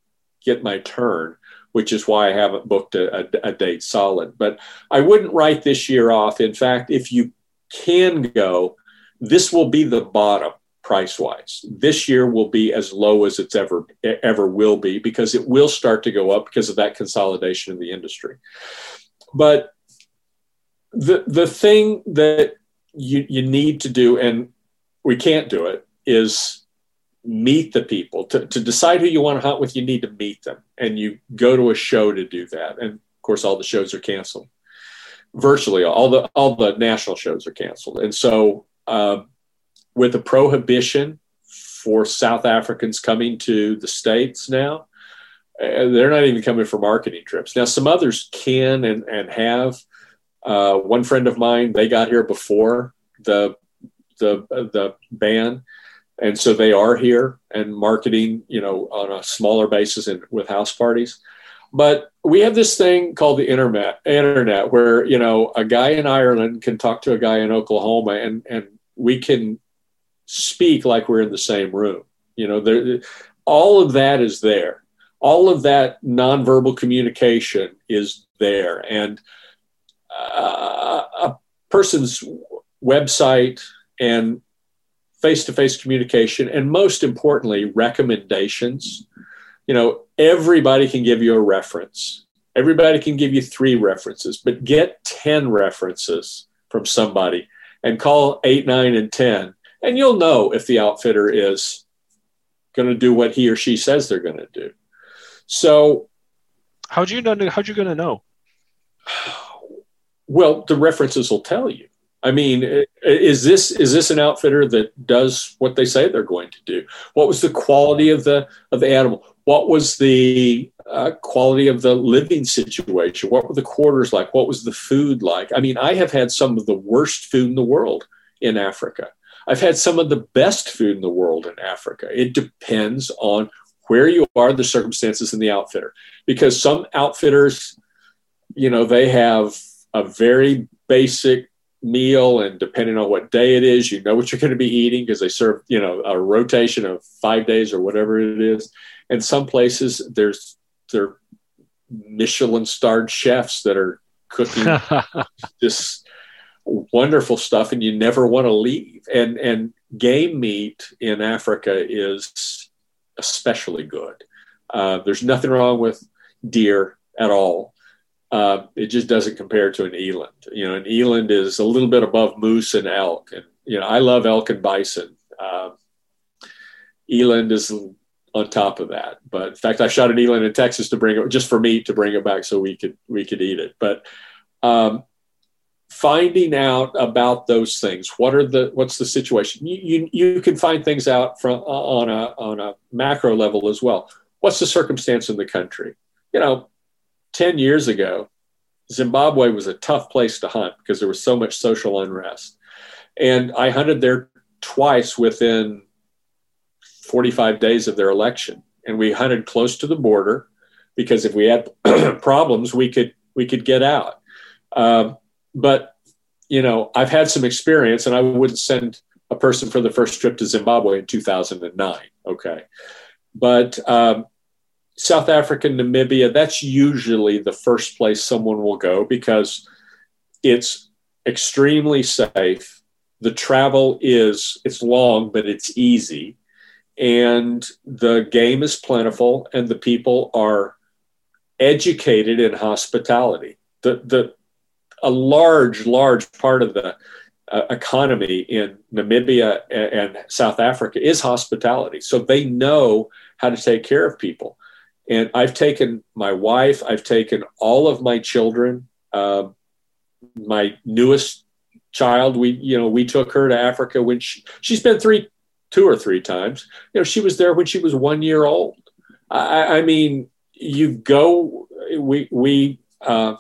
Speaker 2: get my turn, which is why I haven't booked a, a, a, date solid. But I wouldn't write this year off. In fact, if you can go, this will be the bottom. Price wise. This year will be as low as it's ever ever will be because it will start to go up because of that consolidation in the industry. But the the thing that you you need to do and we can't do it is meet the people. To, to decide who you want to hunt with you need to meet them. And you go to a show to do that. And of course all the shows are canceled. Virtually all the all the national shows are canceled. And so uh, with the prohibition for South Africans coming to the States now, they're not even coming for marketing trips. Now, some others can and, and have. Uh, one friend of mine, they got here before the the the ban, and so they are here and marketing, you know, on a smaller basis and with house parties. But we have this thing called the internet, internet, where you know a guy in Ireland can talk to a guy in Oklahoma, and and we can speak like we're in the same room. You know, there, all of that is there. All of that nonverbal communication is there. And uh, a person's website and face to face communication, and most importantly, recommendations. You know, everybody can give you a reference. Everybody can give you three references, but get 10 references from somebody and call eight, nine, and 10 and you'll know if the outfitter is going to do what he or she says they're going to do. So,
Speaker 3: how'd you know? How'd you going to know? [sighs]
Speaker 2: Well, the references will tell you. I mean, is this is this an outfitter that does what they say they're going to do? What was the quality of the of the animal? What was the uh, quality of the living situation? What were the quarters like? What was the food like? I mean, I have had some of the worst food in the world in Africa. I've had some of the best food in the world in Africa. It depends on where you are, the circumstances, and the outfitter. Because some outfitters, you know, they have a very basic meal, and depending on what day it is, you know what you're going to be eating because they serve, you know, a rotation of five days or whatever it is. And some places there's they're Michelin starred chefs that are cooking [laughs] just wonderful stuff and you never want to leave. And and game meat in Africa is especially good. Uh, there's nothing wrong with deer at all. Uh, it just doesn't compare to an eland. You know, an eland is a little bit above moose and elk. And, you know, I love elk and bison. Uh, eland is on top of that. But in fact, I shot an eland in Texas to bring it just for meat to bring it back so we could, we could eat it. But, um, finding out about those things. What are the what's the situation? You, you, you can find things out from on a on a macro level as well. What's the circumstance in the country? You know 10 years ago zimbabwe was a tough place to hunt because there was so much social unrest. And i hunted there twice within 45 days of their election. And we hunted close to the border because if we had [clears throat] problems we could we could get out. Um, but you know, I've had some experience, and I wouldn't send a person for the first trip to Zimbabwe in 2009. Okay, but um, South Africa, Namibia, that's usually the first place someone will go because it's extremely safe. The travel is it's long, but it's easy, and the game is plentiful, and the people are educated in hospitality. The the a large, large part of the uh, economy in Namibia and, and, South Africa is hospitality. So they know how to take care of people. And I've taken my wife, I've taken all of my children. Uh, my newest child, we you know we took her to Africa when she she's been three, two or three times. You know she was there when she was one year old. I, I mean, you go. We we uh,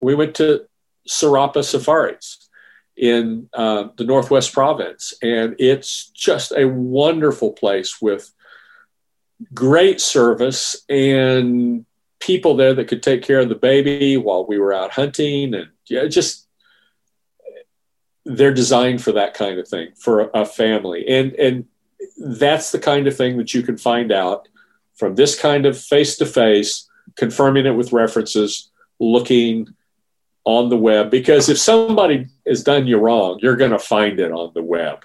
Speaker 2: we went to Serapa Safaris in uh, the Northwest Province, and it's just a wonderful place with great service and people there that could take care of the baby while we were out hunting, and yeah, just they're designed for that kind of thing for a family, and and that's the kind of thing that you can find out from this kind of face to face, confirming it with references, looking on the web because if somebody has done you wrong, you're going to find it on the web.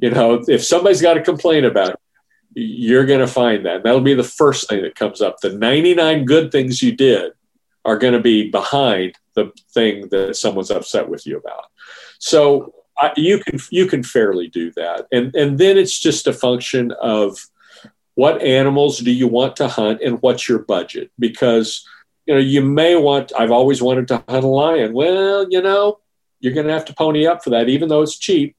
Speaker 2: You know, if somebody's got a complaint about it, you're going to find that. That'll be the first thing that comes up. The 99 good things you did are going to be behind the thing that someone's upset with you about. So I, you can you can fairly do that, and and then it's just a function of what animals do you want to hunt and what's your budget because you know you may want i've always wanted to hunt a lion. Well you know you're going to have to pony up for that. Even though it's cheap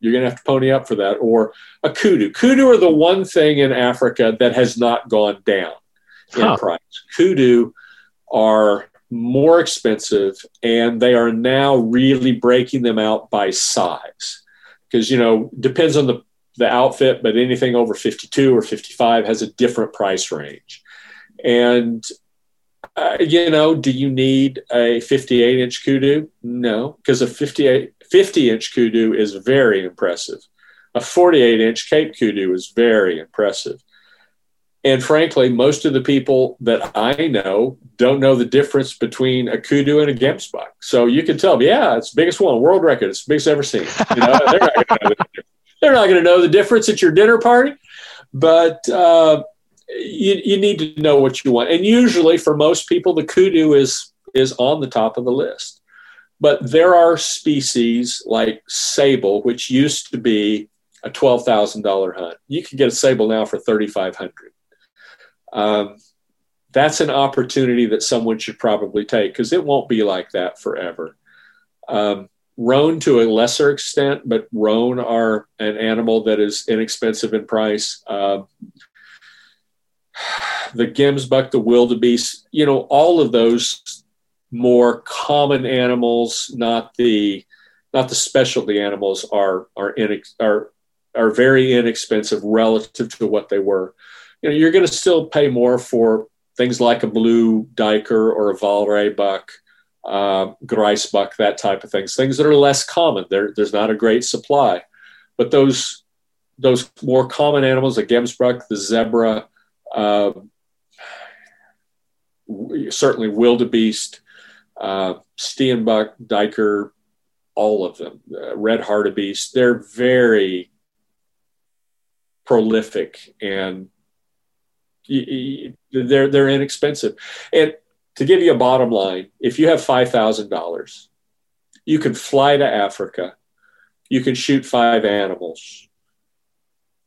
Speaker 2: you're going to have to pony up for that. Or a kudu. Kudu are the one thing in africa that has not gone down in huh. price. Kudu are more expensive and they are now really breaking them out by size. Because you know depends on the the outfit, but anything over 52 or 55 has a different price range. And, uh, you know, do you need a 58 inch kudu? No, because a 58, 50 inch kudu is very impressive. A 48 inch Cape kudu is very impressive. And frankly, most of the people that I know don't know the difference between a kudu and a gemsbok. So you can tell them, yeah, it's the biggest one, world record. It's the biggest ever seen. You know, they're not going to know the difference. At your dinner party, but uh, you, you need to know what you want. And usually, for most people, the kudu is is on the top of the list. But there are species like sable, which used to be a twelve thousand dollar hunt. You can get a sable now for thirty five hundred. Um, that's an opportunity that someone should probably take because it won't be like that forever. Um, roan to a lesser extent, but roan are an animal that is inexpensive in price. Uh, [sighs] the gemsbok, the wildebeest, you know, all of those more common animals, not the not the specialty animals, are are inex- are are very inexpensive relative to what they were. You know, you're going to still pay more for things like a blue duiker or a vaal rhebok uh, Grijsbok, that type of things, things that are less common. There, there's not a great supply. But those, those more common animals, the gemsbok, the zebra, uh, certainly wildebeest, uh, steenbok, duiker, all of them, uh, red hartebeest, they're very prolific and they're they're inexpensive. And to give you a bottom line, if you have $5,000, you can fly to Africa, you can shoot five animals.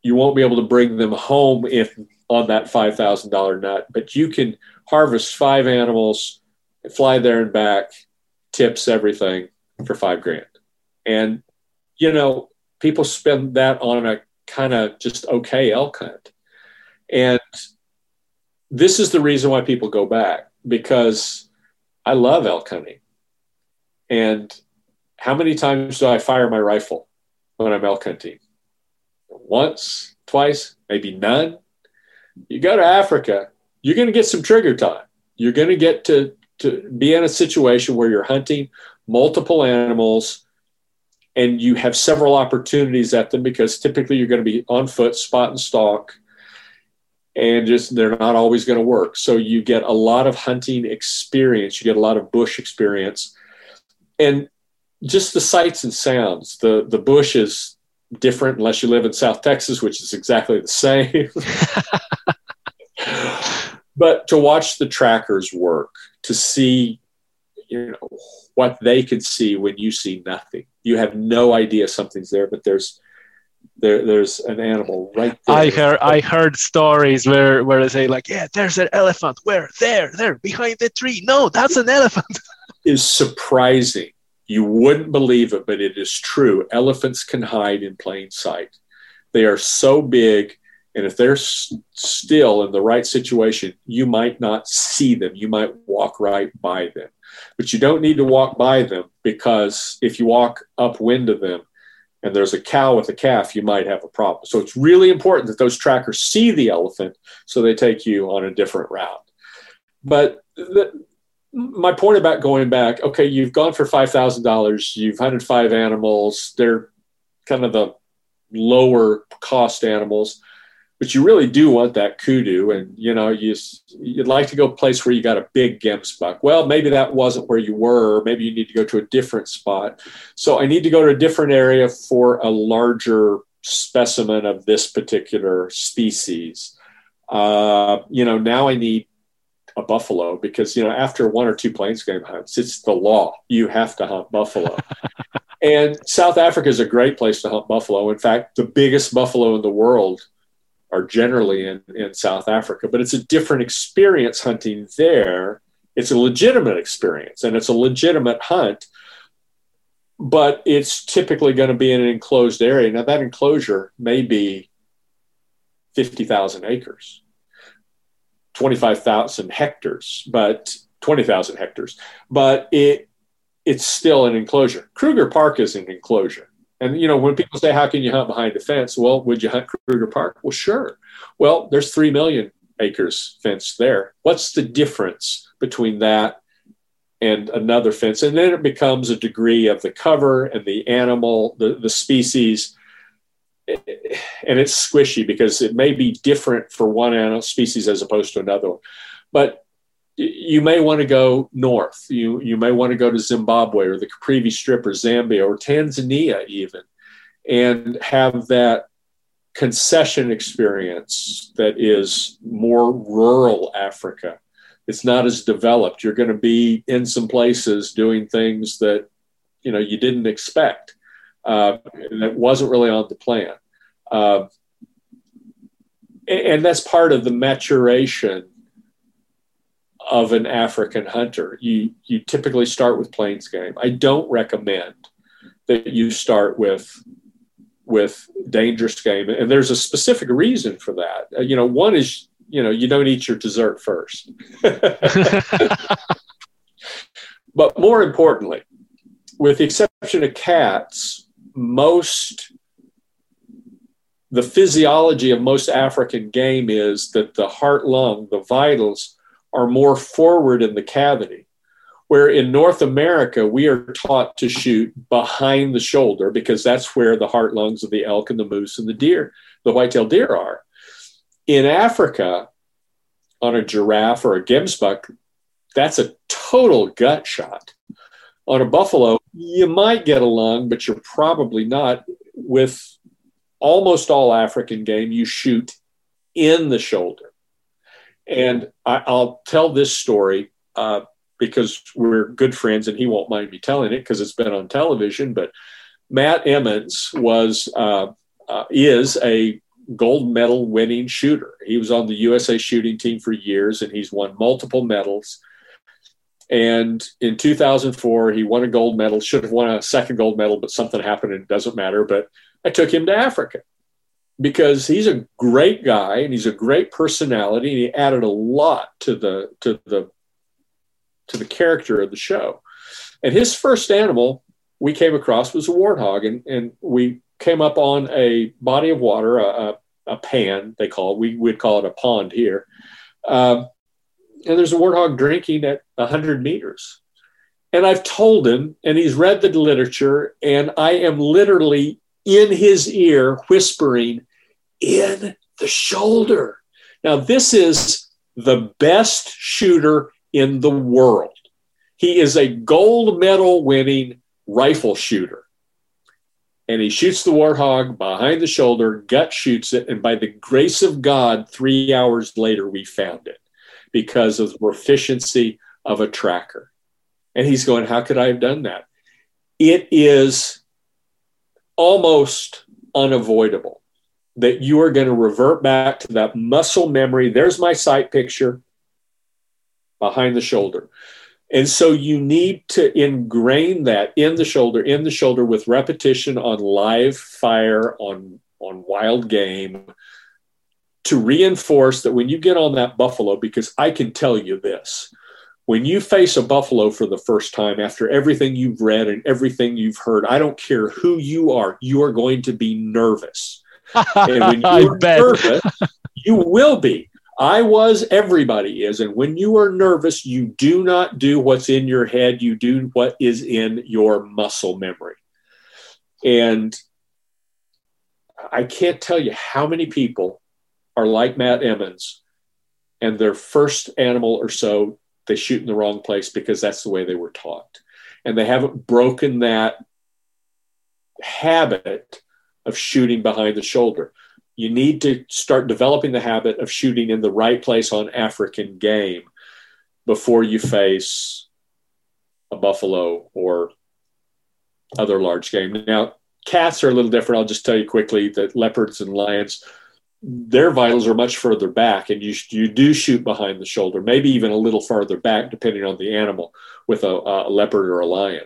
Speaker 2: You won't be able to bring them home if on that $5,000 nut, but you can harvest five animals, fly there and back, tips, everything for five grand. And, you know, people spend that on a kind of just okay elk hunt. And this is the reason why people go back because I love elk hunting. And how many times do I fire my rifle when I'm elk hunting? Once, twice, maybe none. You go to Africa, you're going to get some trigger time. You're going to get to, to be in a situation where you're hunting multiple animals and you have several opportunities at them because typically you're going to be on foot, spot and stalk and just they're not always going to work. So you get a lot of hunting experience, you get a lot of bush experience, and just the sights and sounds. The the bush is different unless you live in South Texas, which is exactly the same. [laughs] [laughs] but to watch the trackers work, to see, you know, what they can see when you see nothing. You have no idea something's there, but there's there, there's an animal right there.
Speaker 3: I heard I heard stories where where they say like, yeah, there's an elephant. Where? There, there, behind the tree. No, that's an elephant. [laughs]
Speaker 2: is surprising. You wouldn't believe it, but it is true. Elephants can hide in plain sight. They are so big, and if they're s- still in the right situation, you might not see them. You might walk right by them, but you don't need to walk by them because if you walk upwind of them, and there's a cow with a calf, you might have a problem. So it's really important that those trackers see the elephant so they take you on a different route. But the, my point about going back, okay, you've gone for $5,000, you've hunted five animals, they're kind of the lower cost animals. But you really do want that kudu and you know you you'd like to go a place where you got a big gemsbuck well maybe that wasn't where you were maybe you need to go to a different spot. So i need to go to a different area for a larger specimen of this particular species. Uh, you know now i need a buffalo because you know after one or two plains game hunts it's the law. You have to hunt buffalo. [laughs] And south africa is a great place to hunt buffalo. In fact the biggest buffalo in the world are generally in, in South Africa, but it's a different experience hunting there. It's a legitimate experience and it's a legitimate hunt, but it's typically going to be in an enclosed area. Now, that enclosure may be 50,000 acres, 25,000 hectares, but 20,000 hectares, but it, it's still an enclosure. Kruger Park is an enclosure. And you know, when people say, "How can you hunt behind a fence?" Well, would you hunt Kruger Park? Well, sure. Well, there's three million acres fenced there. What's the difference between that and another fence? And then it becomes a degree of the cover and the animal, the, the species. And it's squishy because it may be different for one animal species as opposed to another. But you may want to go north. You, you may want to go to Zimbabwe or the Caprivi Strip or Zambia or Tanzania, even, and have that concession experience that is more rural Africa. It's not as developed. You're going to be in some places doing things that you know you didn't expect. Uh, that wasn't really on the plan. Uh, and that's part of the maturation of an African hunter. You you typically start with plains game. I don't recommend that you start with with dangerous game, and there's a specific reason for that. Uh, you know, one is you know you don't eat your dessert first, [laughs] but more importantly, with the exception of cats, most the physiology of most African game is that the heart lung, the vitals, are more forward in the cavity. Where in North America, we are taught to shoot behind the shoulder because that's where the heart lungs of the elk and the moose and the deer, the white-tailed deer are. In Africa, on a giraffe or a gemsbuck, that's a total gut shot. On a buffalo, you might get a lung, but you're probably not. With almost all African game, you shoot in the shoulder. And I, will tell this story uh, because we're good friends and he won't mind me telling it because it's been on television. But Matt Emmons was, uh, uh, is a gold medal winning shooter. He was on the USA shooting team for years and he's won multiple medals. And in 2004, he won a gold medal, should have won a second gold medal, but something happened and it doesn't matter. But I took him to Africa because he's a great guy and he's a great personality and he added a lot to the to the to the character of the show. And his first animal we came across was a warthog and, and we came up on a body of water a, a, pan they call it we would call it a pond here. Um, and there's a warthog drinking at 100 meters. And i've told him and he's read the literature and i am literally in his ear whispering in the shoulder. Now, this is the best shooter in the world. He is a gold medal winning rifle shooter. And he shoots the warthog behind the shoulder, gut shoots it, and by the grace of God, three hours later, we found it because of the proficiency of a tracker. And he's going, How could I have done that? It is almost unavoidable that you are going to revert back to that muscle memory. There's my sight picture behind the shoulder. And so you need to ingrain that in the shoulder, in the shoulder with repetition on live fire, on, on wild game, to reinforce that when you get on that buffalo, because I can tell you this when you face a buffalo for the first time after everything you've read and everything you've heard, I don't care who you are, you are going to be nervous and when [laughs] you're nervous, you will be. I was, everybody is. And when you are nervous, you do not do what's in your head, you do what is in your muscle memory. And I can't tell you how many people are like Matt Emmons, and their first animal or so, they shoot in the wrong place because that's the way they were taught. And they haven't broken that habit of shooting behind the shoulder. You need to start developing the habit of shooting in the right place on African game before you face a buffalo or other large game. Now, cats are a little different. I'll just tell you quickly that leopards and lions, their vitals are much further back, and you you do shoot behind the shoulder, maybe even a little farther back, depending on the animal, with a, a leopard or a lion.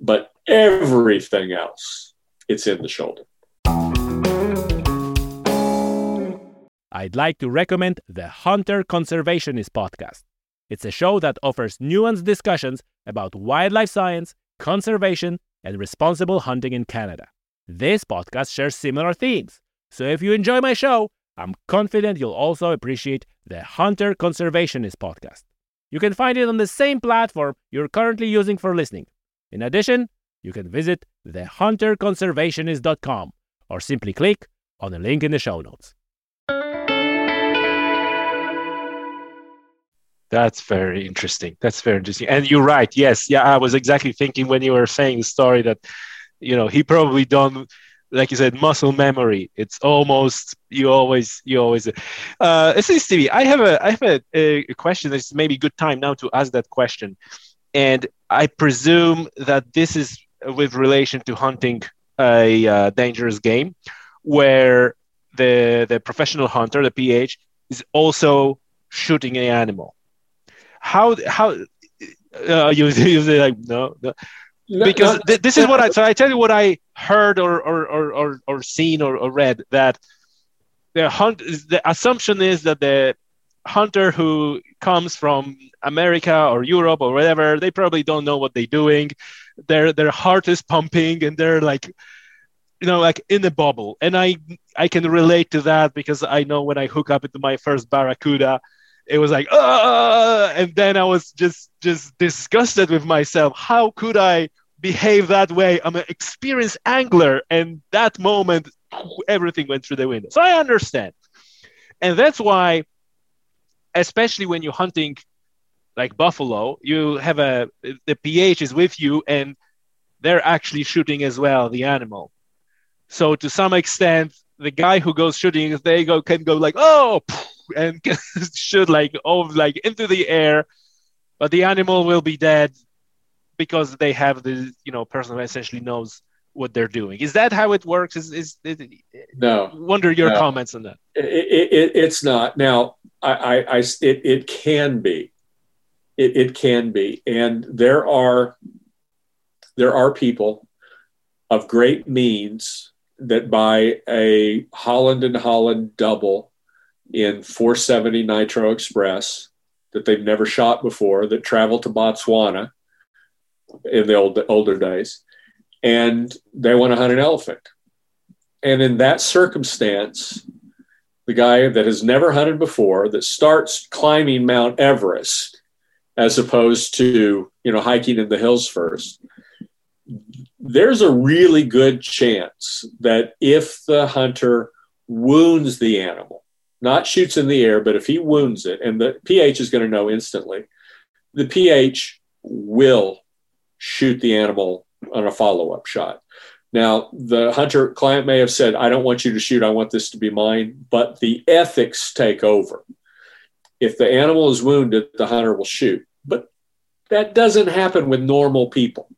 Speaker 2: But everything else, it's in the shoulder.
Speaker 1: I'd like to recommend the Hunter Conservationist podcast. It's a show that offers nuanced discussions about wildlife science, conservation, and responsible hunting in Canada. This podcast shares similar themes, so if you enjoy my show, I'm confident you'll also appreciate the Hunter Conservationist podcast. You can find it on the same platform you're currently using for listening. In addition, you can visit thehunterconservationist.com or simply click on the link in the show notes.
Speaker 3: That's very interesting. That's very interesting. And you're right. Yes. Yeah. I was exactly thinking when you were saying the story that, you know, he probably done, like you said, muscle memory. It's almost, you always, you always, uh, see, Stevie, I have a, I have a, a question. It's maybe good time now to ask that question. And I presume that this is with relation to hunting a uh, dangerous game where the, the professional hunter, the PH, is also shooting an animal how how uh, you [laughs] you say like no, no. because th- this is what I [laughs] so I tell you what I heard or or or or, or seen or, or read that the hunt the assumption is that the hunter who comes from America or Europe or whatever they probably don't know what they're doing. Their their heart is pumping and they're like you know like in a bubble. And I I can relate to that because I know when I hook up into my first barracuda it was like uh, and then i was just just disgusted with myself. How could i behave that way? I'm an experienced angler. And that moment everything went through the window. So i understand. And that's why especially when you're hunting like buffalo you have a the ph is with you and they're actually shooting as well the animal. So to some extent the guy who goes shooting they go can go like oh and [laughs] shoot like oh like into the air, but the animal will be dead because they have the you know person who essentially knows what they're doing. Is that how it works? Is is it,
Speaker 2: no?
Speaker 3: Wonder your
Speaker 2: no.
Speaker 3: comments on that.
Speaker 2: It, it, it's not. Now, I, I, I it, it can be, it, it can be, and there are there are people of great means that buy a Holland and Holland double in 470 Nitro Express that they've never shot before that traveled to Botswana in the old older days, and they want to hunt an elephant. And in that circumstance, the guy that has never hunted before that starts climbing Mount Everest as opposed to you know hiking in the hills first there's a really good chance that if the hunter wounds the animal not shoots in the air, but if he wounds it, and the PH is going to know instantly, the PH will shoot the animal on a follow up shot. Now, the hunter client may have said, I don't want you to shoot, I want this to be mine, but the ethics take over. If the animal is wounded, the hunter will shoot. But that doesn't happen with normal people.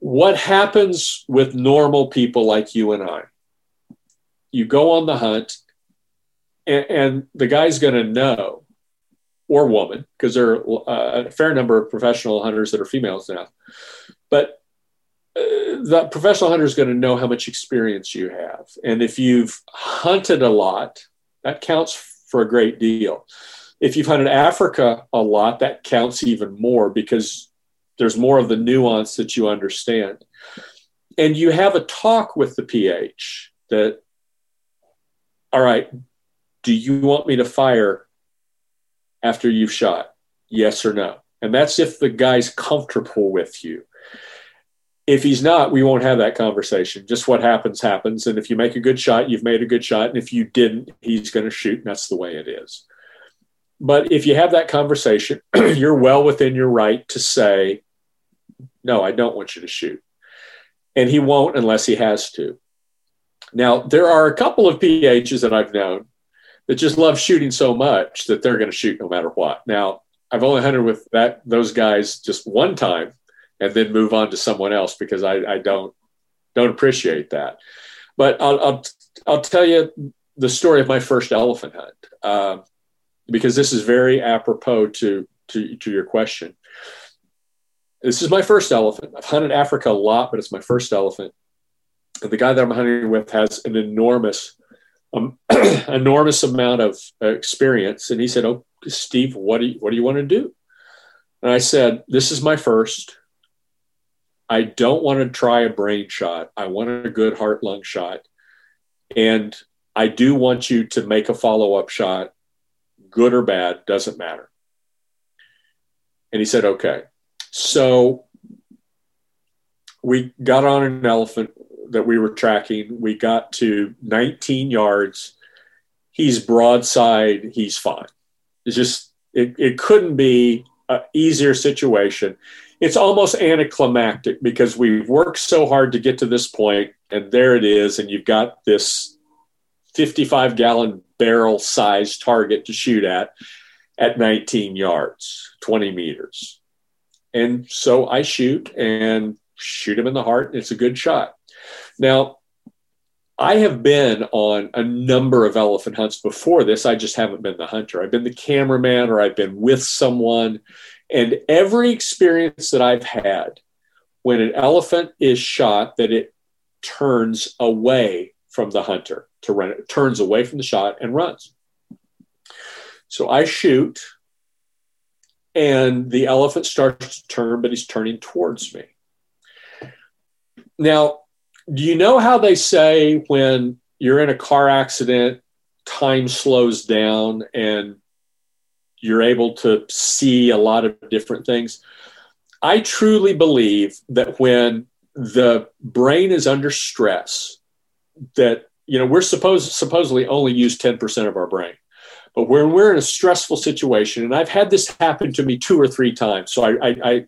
Speaker 2: What happens with normal people like you and I? You go on the hunt and, and the guy's going to know, or woman, because there are uh, a fair number of professional hunters that are females now. But uh, the professional hunter is going to know how much experience you have. And if you've hunted a lot, that counts for a great deal. If you've hunted Africa a lot, that counts even more because there's more of the nuance that you understand. And you have a talk with the PH that, all right, do you want me to fire after you've shot? Yes or no? And that's if the guy's comfortable with you. If he's not, we won't have that conversation. Just what happens, happens. And if you make a good shot, you've made a good shot. And if you didn't, he's going to shoot. And that's the way it is. But if you have that conversation, [clears throat] you're well within your right to say, no, I don't want you to shoot. And he won't unless he has to. Now, there are a couple of PHs that I've known that just love shooting so much that they're going to shoot no matter what. Now, I've only hunted with that those guys just one time and then move on to someone else because I, I don't don't appreciate that. But I'll, I'll, I'll tell you the story of my first elephant hunt uh, because this is very apropos to, to to your question. This is my first elephant. I've hunted Africa a lot, but it's my first elephant. And the guy that I'm hunting with has an enormous, um, [clears throat] enormous amount of experience. And he said, "Oh, Steve, what do you, what do you want to do?" And I said, "This is my first. I don't want to try a brain shot. I want a good heart lung shot, and I do want you to make a follow up shot, good or bad, doesn't matter." And he said, "Okay." So we got on an elephant that we were tracking. We got to 19 yards. He's broadside. He's fine. It's just, it, it couldn't be an easier situation. It's almost anticlimactic because we've worked so hard to get to this point, and there it is, and you've got this 55 gallon barrel size target to shoot at at 19 yards, 20 meters. And so I shoot and shoot him in the heart. It's a good shot. Now, I have been on a number of elephant hunts before this. I just haven't been the hunter. I've been the cameraman or I've been with someone. And every experience that I've had when an elephant is shot, that it turns away from the hunter to run, it turns away from the shot and runs. So I shoot and the elephant starts to turn, but he's turning towards me. Now, do you know how they say when you're in a car accident, time slows down and you're able to see a lot of different things? I truly believe that when the brain is under stress, that you know we're supposed supposedly only use 10% of our brain but when we're in a stressful situation, and I've had this happen to me two or three times, so I, I, I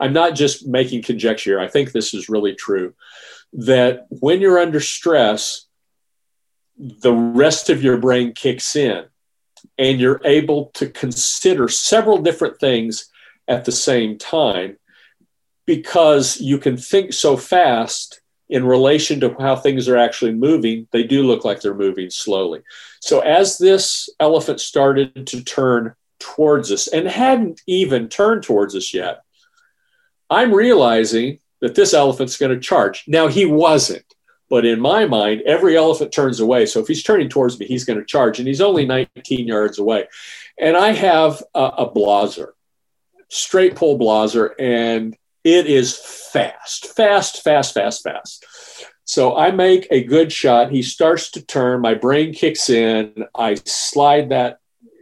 Speaker 2: I'm not just making conjecture. I think this is really true. That when you're under stress, the rest of your brain kicks in, and you're able to consider several different things at the same time because you can think so fast in relation to how things are actually moving, they do look like they're moving slowly. So as this elephant started to turn towards us and hadn't even turned towards us yet, I'm realizing that this elephant's going to charge. Now, he wasn't, but in my mind, every elephant turns away. So if he's turning towards me, he's going to charge, and he's only 19 yards away. And I have a, a Blaser, straight pull Blaser, and it is fast, fast, fast, fast, fast. So I make a good shot. He starts to turn. My brain kicks in. I slide that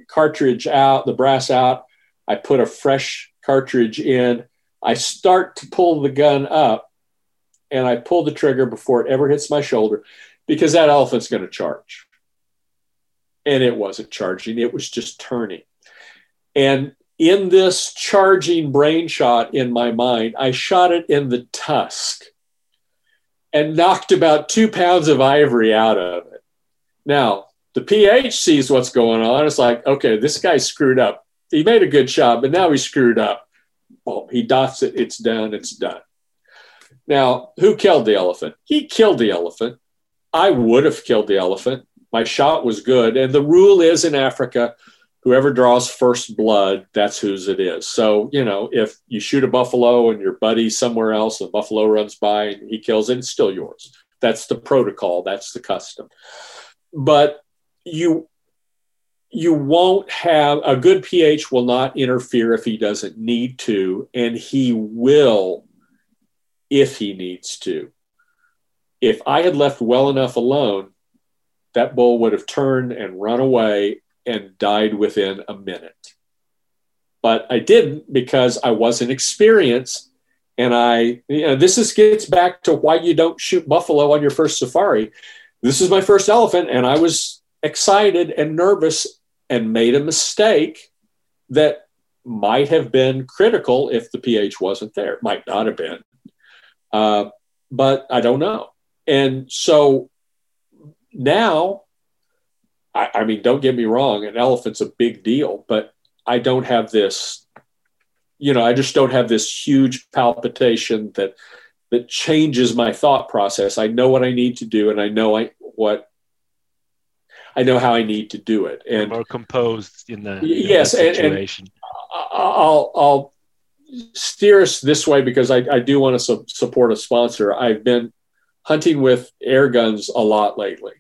Speaker 2: cartridge out, the brass out. I put a fresh cartridge in. I start to pull the gun up and I pull the trigger before it ever hits my shoulder because that elephant's going to charge. And it wasn't charging, it was just turning. And in this charging brain shot in my mind, I shot it in the tusk and knocked about two pounds of ivory out of it. Now, the PH sees what's going on. It's like, okay, this guy screwed up. He made a good shot, but now he screwed up. Well, he dots it, it's done, it's done. Now, who killed the elephant? He killed the elephant. I would have killed the elephant. My shot was good. And the rule is in Africa whoever draws first blood, that's whose it is. So, you know, if you shoot a buffalo and your buddy somewhere else, the buffalo runs by and he kills it, it's still yours. That's the protocol, that's the custom. But you you won't have a good PH will not interfere if he doesn't need to, and he will if he needs to. If I had left well enough alone, that bull would have turned and run away and died within a minute. But I didn't because I wasn't experienced And I, you know, this is gets back to why you don't shoot buffalo on your first safari. This is my first elephant, and I was excited and nervous and made a mistake that might have been critical if the PH wasn't there. Might not have been, uh, but I don't know. And so now, I, I mean, don't get me wrong, an elephant's a big deal, but I don't have this, you know, I just don't have this huge palpitation that that changes my thought process. I know what I need to do, and I know I what I know how I need to do it. And
Speaker 3: more composed in the
Speaker 2: yes, in situation. And, and I'll I'll steer us this way because I, I do want to su- support a sponsor. I've been hunting with air guns a lot lately,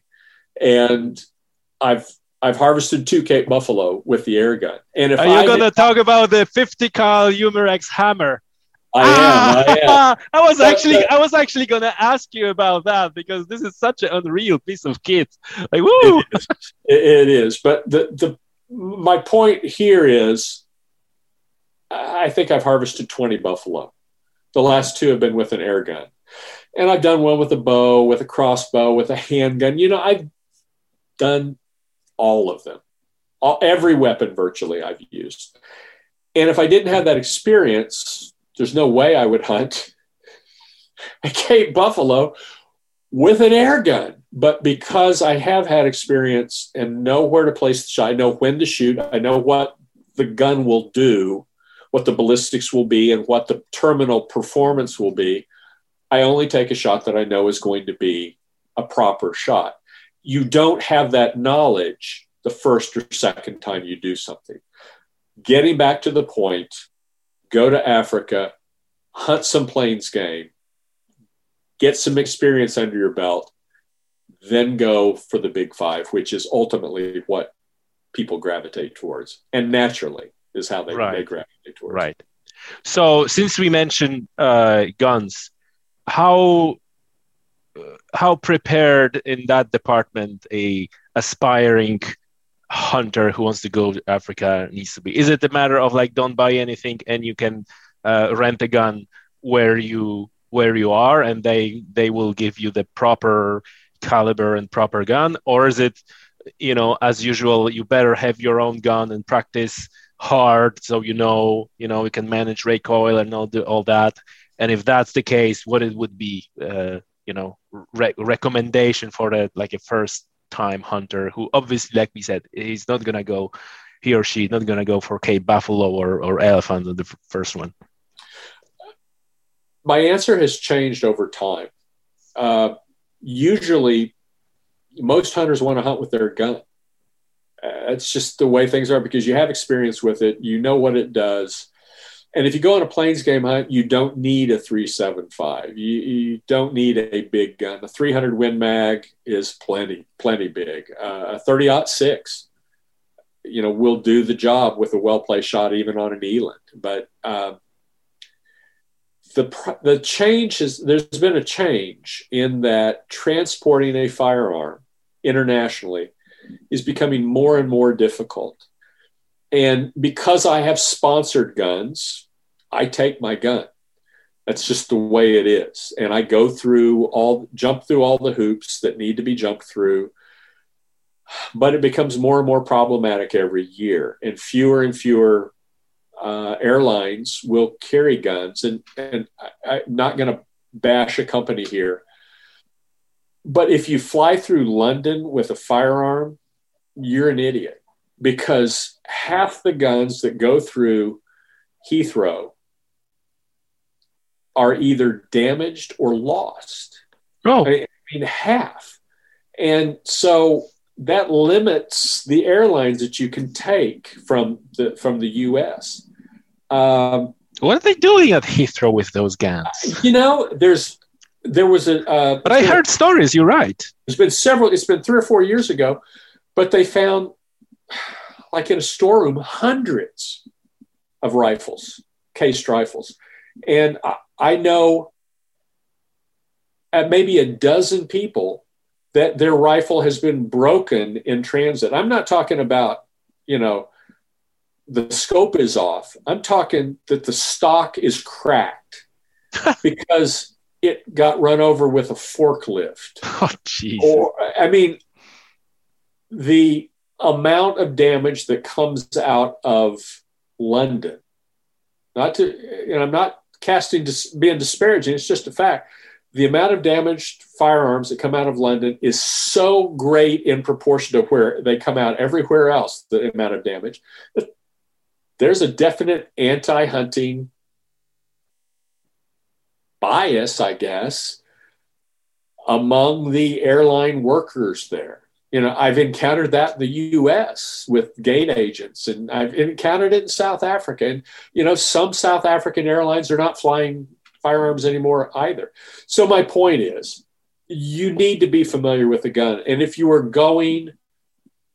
Speaker 2: and I've I've harvested two Cape buffalo with the air gun. And if
Speaker 3: are you going to talk about the 50 cal Umarex hammer?
Speaker 2: I am. I am. [laughs]
Speaker 3: Uh, I was actually I was actually going to ask you about that because this is such an unreal piece of kit. Like, woo!
Speaker 2: It is. it is. But the the my point here is, I think I've harvested 20 buffalo. The last two have been with an air gun, and I've done one with a bow, with a crossbow, with a handgun. You know, I've done all of them, all, every weapon virtually I've used. And if I didn't have that experience, there's no way I would hunt a Cape buffalo with an air gun. But because I have had experience and know where to place the shot, I know when to shoot, I know what the gun will do, what the ballistics will be, and what the terminal performance will be. I only take a shot that I know is going to be a proper shot. You don't have that knowledge the first or second time you do something. Getting back to the point, go to Africa, hunt some plains game, get some experience under your belt, then go for the big five, which is ultimately what people gravitate towards. And naturally is how they, right. they gravitate towards.
Speaker 3: Right. So since we mentioned uh, guns, how how prepared in that department a aspiring hunter who wants to go to Africa needs to be? Is it a matter of like don't buy anything and you can uh, rent a gun where you where you are and they they will give you the proper caliber and proper gun, or is it you know as usual you better have your own gun and practice hard so you know you know you can manage recoil and all do all that and if that's the case what it would be uh, you know re- recommendation for the like a first time hunter who obviously, like we said, he's not gonna go, he or she not gonna go for Cape Buffalo or, or elephant on the f- first one.
Speaker 2: My answer has changed over time. Uh, usually, most hunters want to hunt with their gun. Uh, it's just the way things are because you have experience with it. You know what it does. And if you go on a plains game hunt, you don't need a 375. You, you don't need a big gun. A 300 Win Mag is plenty, plenty big. Uh, a 30 6, you know, will do the job with a well placed shot, even on an eland. But uh, the the change is there's been a change in that transporting a firearm internationally is becoming more and more difficult. And because I have sponsored guns, I take my gun. That's just the way it is. And I go through all, jump through all the hoops that need to be jumped through. But it becomes more and more problematic every year. And fewer and fewer uh, airlines will carry guns. And, and I, I'm not going to bash a company here. But if you fly through London with a firearm, you're an idiot because half the guns that go through Heathrow are either damaged or lost.
Speaker 3: Oh,
Speaker 2: I mean, half. And so that limits the airlines that you can take from the from the U.S. Um,
Speaker 3: what are they doing at Heathrow with those guns?
Speaker 2: You know, there's there was a. Uh,
Speaker 3: but I heard stories. You're right.
Speaker 2: It's been several. It's been three or four years ago, but they found like in a storeroom, hundreds of rifles, cased rifles. And I, I know at maybe a dozen people that their rifle has been broken in transit. I'm not talking about, you know, the scope is off. I'm talking that the stock is cracked [laughs] because it got run over with a forklift. [laughs]
Speaker 3: Oh, jeez.
Speaker 2: Or, I mean, the amount of damage that comes out of London, not to, and I'm not casting, being disparaging, it's just a fact. The amount of damaged firearms that come out of London is so great in proportion to where they come out everywhere else, the amount of damage. There's a definite anti hunting bias, I guess, among the airline workers there. You know, I've encountered that in the US with gate agents, and I've encountered it in South Africa. And, you know, some South African airlines are not flying firearms anymore either. So, my point is, you need to be familiar with the gun. And if you are going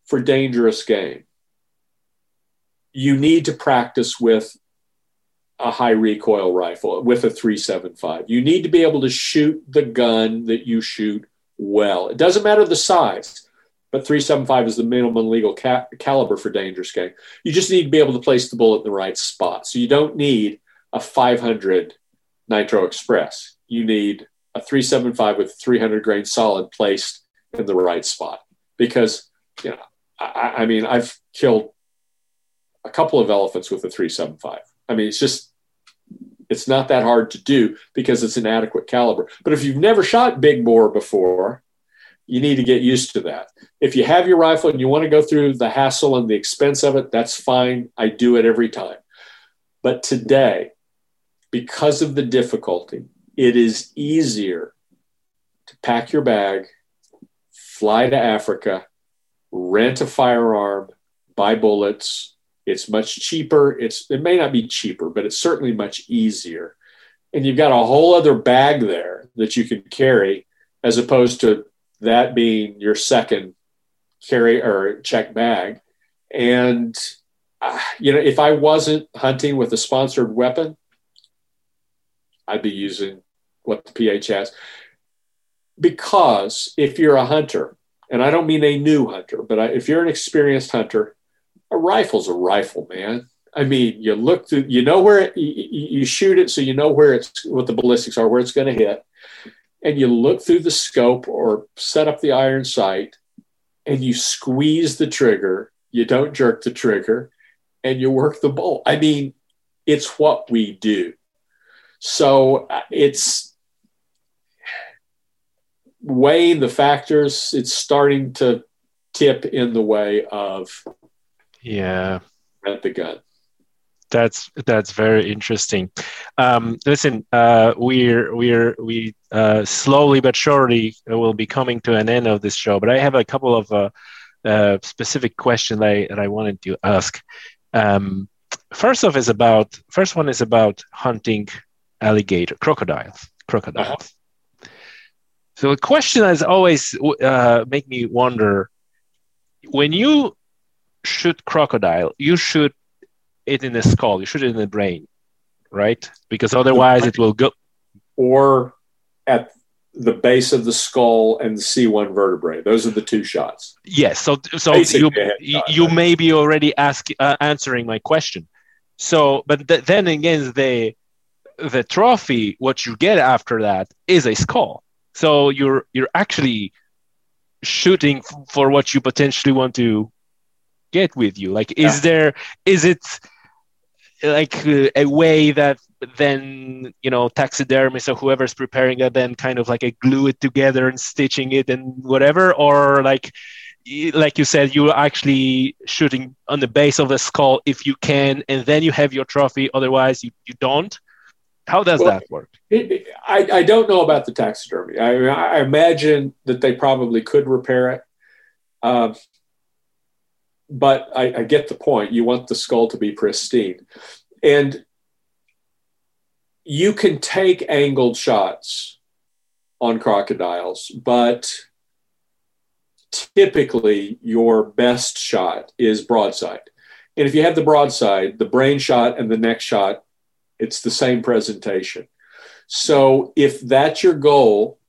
Speaker 2: for dangerous game, you need to practice with a high recoil rifle with a 375. You need to be able to shoot the gun that you shoot well. It doesn't matter the size, but 375 is the minimum legal ca- caliber for dangerous game. You just need to be able to place the bullet in the right spot. So you don't need a 500 Nitro Express. You need a 375 with 300 grain solid placed in the right spot. Because, you know, I, I mean, I've killed a couple of elephants with a 375. I mean, it's just, it's not that hard to do because it's an adequate caliber. But if you've never shot big bore before, you need to get used to that. If you have your rifle and you want to go through the hassle and the expense of it, that's fine. I do it every time. But today, because of the difficulty, it is easier to pack your bag, fly to Africa, rent a firearm, buy bullets, it's much cheaper. It's it may not be cheaper, but it's certainly much easier. And you've got a whole other bag there that you can carry, as opposed to that being your second carry or check bag. And uh, you know, if I wasn't hunting with a sponsored weapon, I'd be using what the PH has. Because if you're a hunter, and I don't mean a new hunter, but I, if you're an experienced hunter, a rifle's a rifle, man. I mean, you look through, you know where it, you, you shoot it, so you know where it's what the ballistics are, where it's going to hit, and you look through the scope or set up the iron sight, and you squeeze the trigger. You don't jerk the trigger, and you work the bolt. I mean, it's what we do. So uh, it's weighing the factors. It's starting to tip in the way of
Speaker 3: yeah.
Speaker 2: at the gun.
Speaker 3: That's that's very interesting. Um, listen, uh, we're we're we uh, slowly but surely will be coming to an end of this show. But I have a couple of uh, uh specific questions that I, that I wanted to ask. Um, first off is about first one is about hunting alligator crocodiles crocodiles. Uh-huh. So the question has always uh, make me wonder when you shoot crocodile, you shoot it in the skull, you shoot it in the brain, right? Because otherwise it will go.
Speaker 2: Or at the base of the skull and the C1 vertebrae. Those are the two shots.
Speaker 3: Yes. So, so you, you may be already asking, uh, answering my question. So, but th- then again, the the trophy, what you get after that is a skull. So you're you're actually shooting f- for what you potentially want to get with you like is yeah. there is it like uh, a way that then you know taxidermists or whoever's preparing it then kind of like a glue it together and stitching it and whatever or like like you said you're actually shooting on the base of the skull if you can and then you have your trophy otherwise you, you don't? How does well, that work?
Speaker 2: it, I, I don't know about the taxidermy. I, I imagine that they probably could repair it. Uh, but I, I get the point. You want the skull to be pristine. And you can take angled shots on crocodiles, but typically your best shot is broadside. And if you have the broadside, the brain shot and the neck shot, it's the same presentation. So if that's your goal,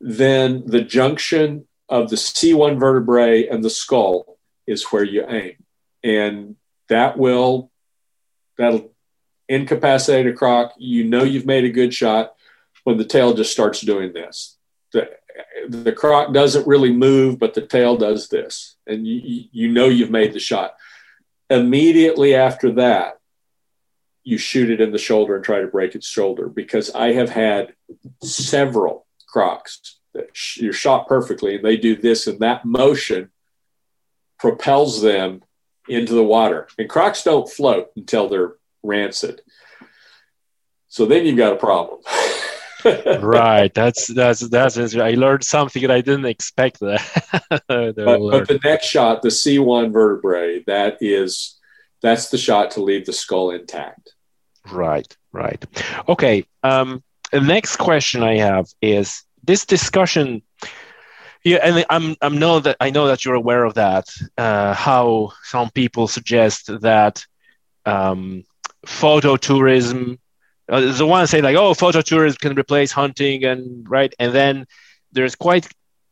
Speaker 2: then the junction of the C1 vertebrae and the skull is where you aim. And that will, that'll incapacitate a croc, you know you've made a good shot when the tail just starts doing this. The, the croc doesn't really move, but the tail does this, and you, you know you've made the shot. Immediately after that, you shoot it in the shoulder and try to break its shoulder because I have had several crocs that you're shot perfectly and they do this and that motion propels them into the water. And crocs don't float until they're rancid. So then you've got a problem. [laughs]
Speaker 3: right. That's that's that's. I learned something that I didn't expect. That. [laughs]
Speaker 2: but, but the next shot, the C1 vertebrae, that is that's the shot to leave the skull intact.
Speaker 3: Right. Right. Okay. Um, the next question I have is this discussion yeah, and I'm I'm know that I know that you're aware of that. Uh, how some people suggest that um, photo tourism. Uh, the one say like, oh, photo tourism can replace hunting, and right, and then there's quite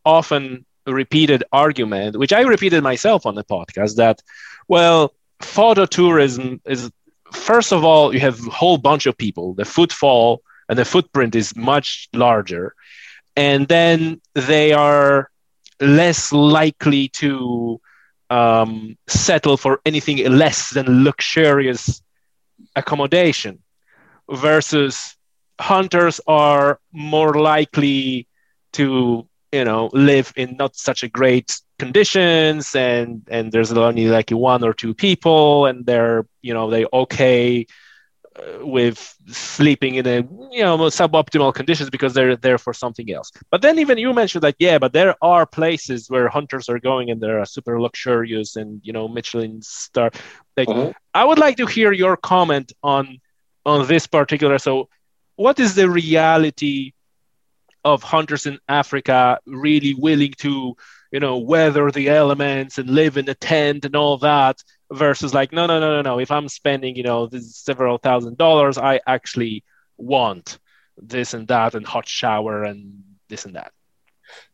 Speaker 3: often a repeated argument, which I repeated myself on the podcast, that well, photo tourism is first of all you have a whole bunch of people, the footfall and the footprint is much larger and then they are less likely to um, settle for anything less than luxurious accommodation versus hunters are more likely to you know live in not such a great conditions and and there's only like one or two people and they're you know they okay with sleeping in a you know suboptimal conditions because they're there for something else. But then even you mentioned that yeah, but there are places where hunters are going and they're super luxurious and you know Michelin star. Like uh-huh. I would like to hear your comment on on this particular. So, what is the reality of hunters in Africa really willing to you know weather the elements and live in a tent and all that? Versus like no no no no no. If i'm spending you know several thousand dollars i actually want this and that and hot shower and this and that.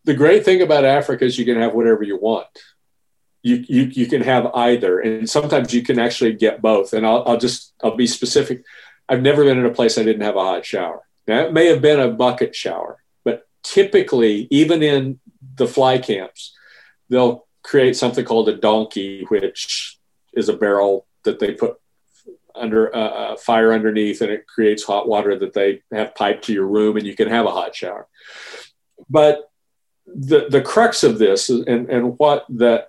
Speaker 2: The great thing about africa is you can have whatever you want. You, you, you can have either and sometimes you can actually get both. And I'll, I'll just i'll be specific. I've never been in a place i didn't have a hot shower. Now it may have been a bucket shower but typically even in the fly camps they'll create something called a donkey which is a barrel that they put under a uh, uh, fire underneath and it creates hot water that they have piped to your room and you can have a hot shower. But the, the crux of this and, and what the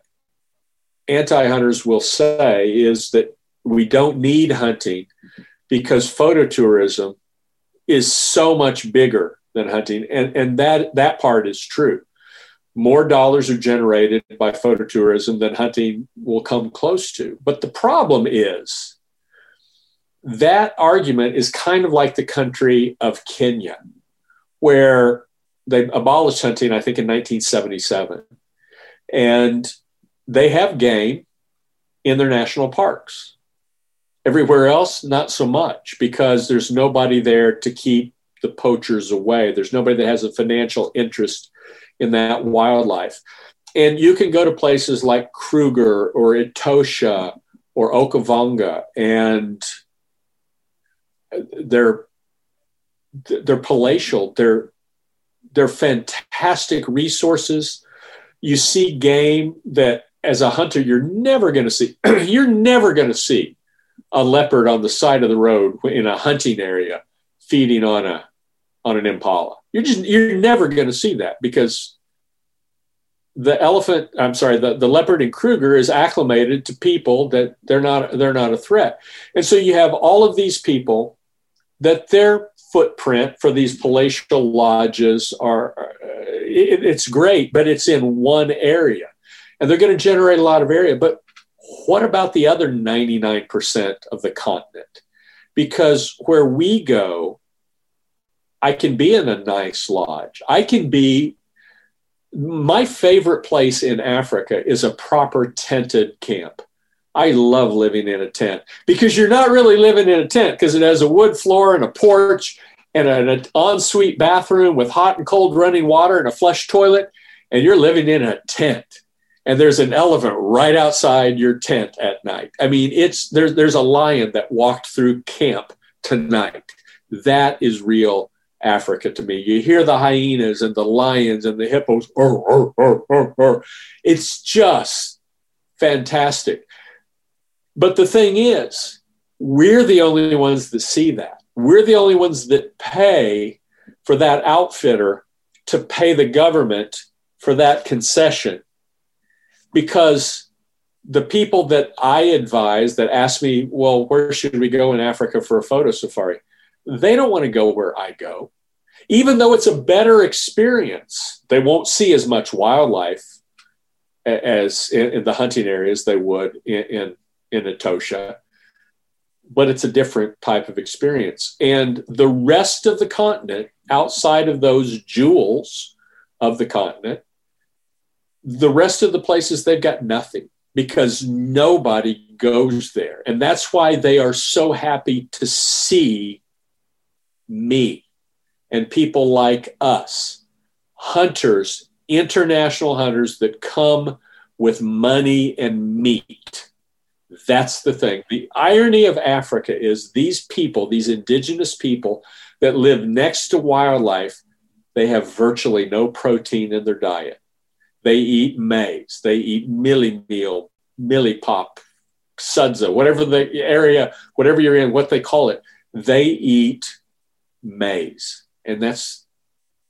Speaker 2: anti-hunters will say is that we don't need hunting because phototourism is so much bigger than hunting. And, and that, that part is true more dollars are generated by phototourism than hunting will come close to. But the problem is that argument is kind of like the country of Kenya, where they abolished hunting, I think, in 1977. And they have game in their national parks. Everywhere else, not so much, because there's nobody there to keep the poachers away. There's nobody that has a financial interest in that wildlife. And you can go to places like Kruger or Etosha or Okavango, and they're they're palatial. They're they're fantastic resources. You see game that as a hunter you're never going to see. [clears throat] you're never going to see a leopard on the side of the road in a hunting area feeding on a on an impala. You're just you're never going to see that because the elephant i'm sorry the, the leopard and kruger is acclimated to people that they're not they're not a threat. And so you have all of these people that their footprint for these palatial lodges are uh, it, it's great but it's in one area. And they're going to generate a lot of area but what about the other 99% of the continent? Because where we go I can be in a nice lodge. I can be. My favorite place in Africa is a proper tented camp. I love living in a tent because you're not really living in a tent because it has a wood floor and a porch and an ensuite bathroom with hot and cold running water and a flush toilet, and you're living in a tent. And there's an elephant right outside your tent at night. I mean, it's there's there's a lion that walked through camp tonight. That is real Africa to me. You hear the hyenas and the lions and the hippos. It's just fantastic. But the thing is, we're the only ones that see that. We're the only ones that pay for that outfitter to pay the government for that concession. Because the people that I advise that ask me, well, where should we go in Africa for a photo safari? They don't want to go where I go. Even though it's a better experience, they won't see as much wildlife as in, in the hunting areas they would in, in, in Etosha but it's a different type of experience. And the rest of the continent, outside of those jewels of the continent, the rest of the places, they've got nothing because nobody goes there. And that's why they are so happy to see me and people like us, hunters, international hunters that come with money and meat that's the thing. The irony of Africa is these people, these indigenous people that live next to wildlife, they have virtually no protein in their diet. They eat maize, they eat mielie meal, mielie pop, sadza, whatever the area, whatever you're in, what they call it, they eat maize. And that's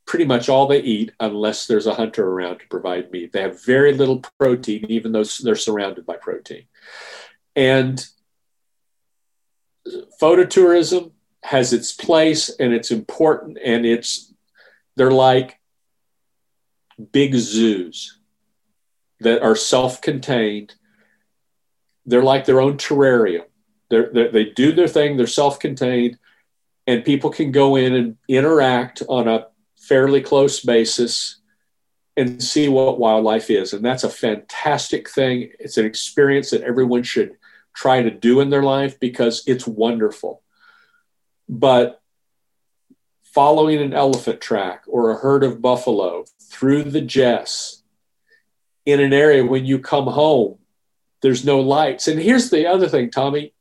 Speaker 2: pretty much all they eat unless there's a hunter around to provide meat. They have very little protein, even though they're surrounded by protein. And phototourism has its place and it's important and it's they're like big zoos that are self-contained they're like their own terrarium they're, they're, they do their thing they're self-contained and people can go in and interact on a fairly close basis and see what wildlife is and that's a fantastic thing it's an experience that everyone should try to do in their life because it's wonderful. But following an elephant track or a herd of buffalo through the jesse in an area when you come home, there's no lights. And here's the other thing, Tommy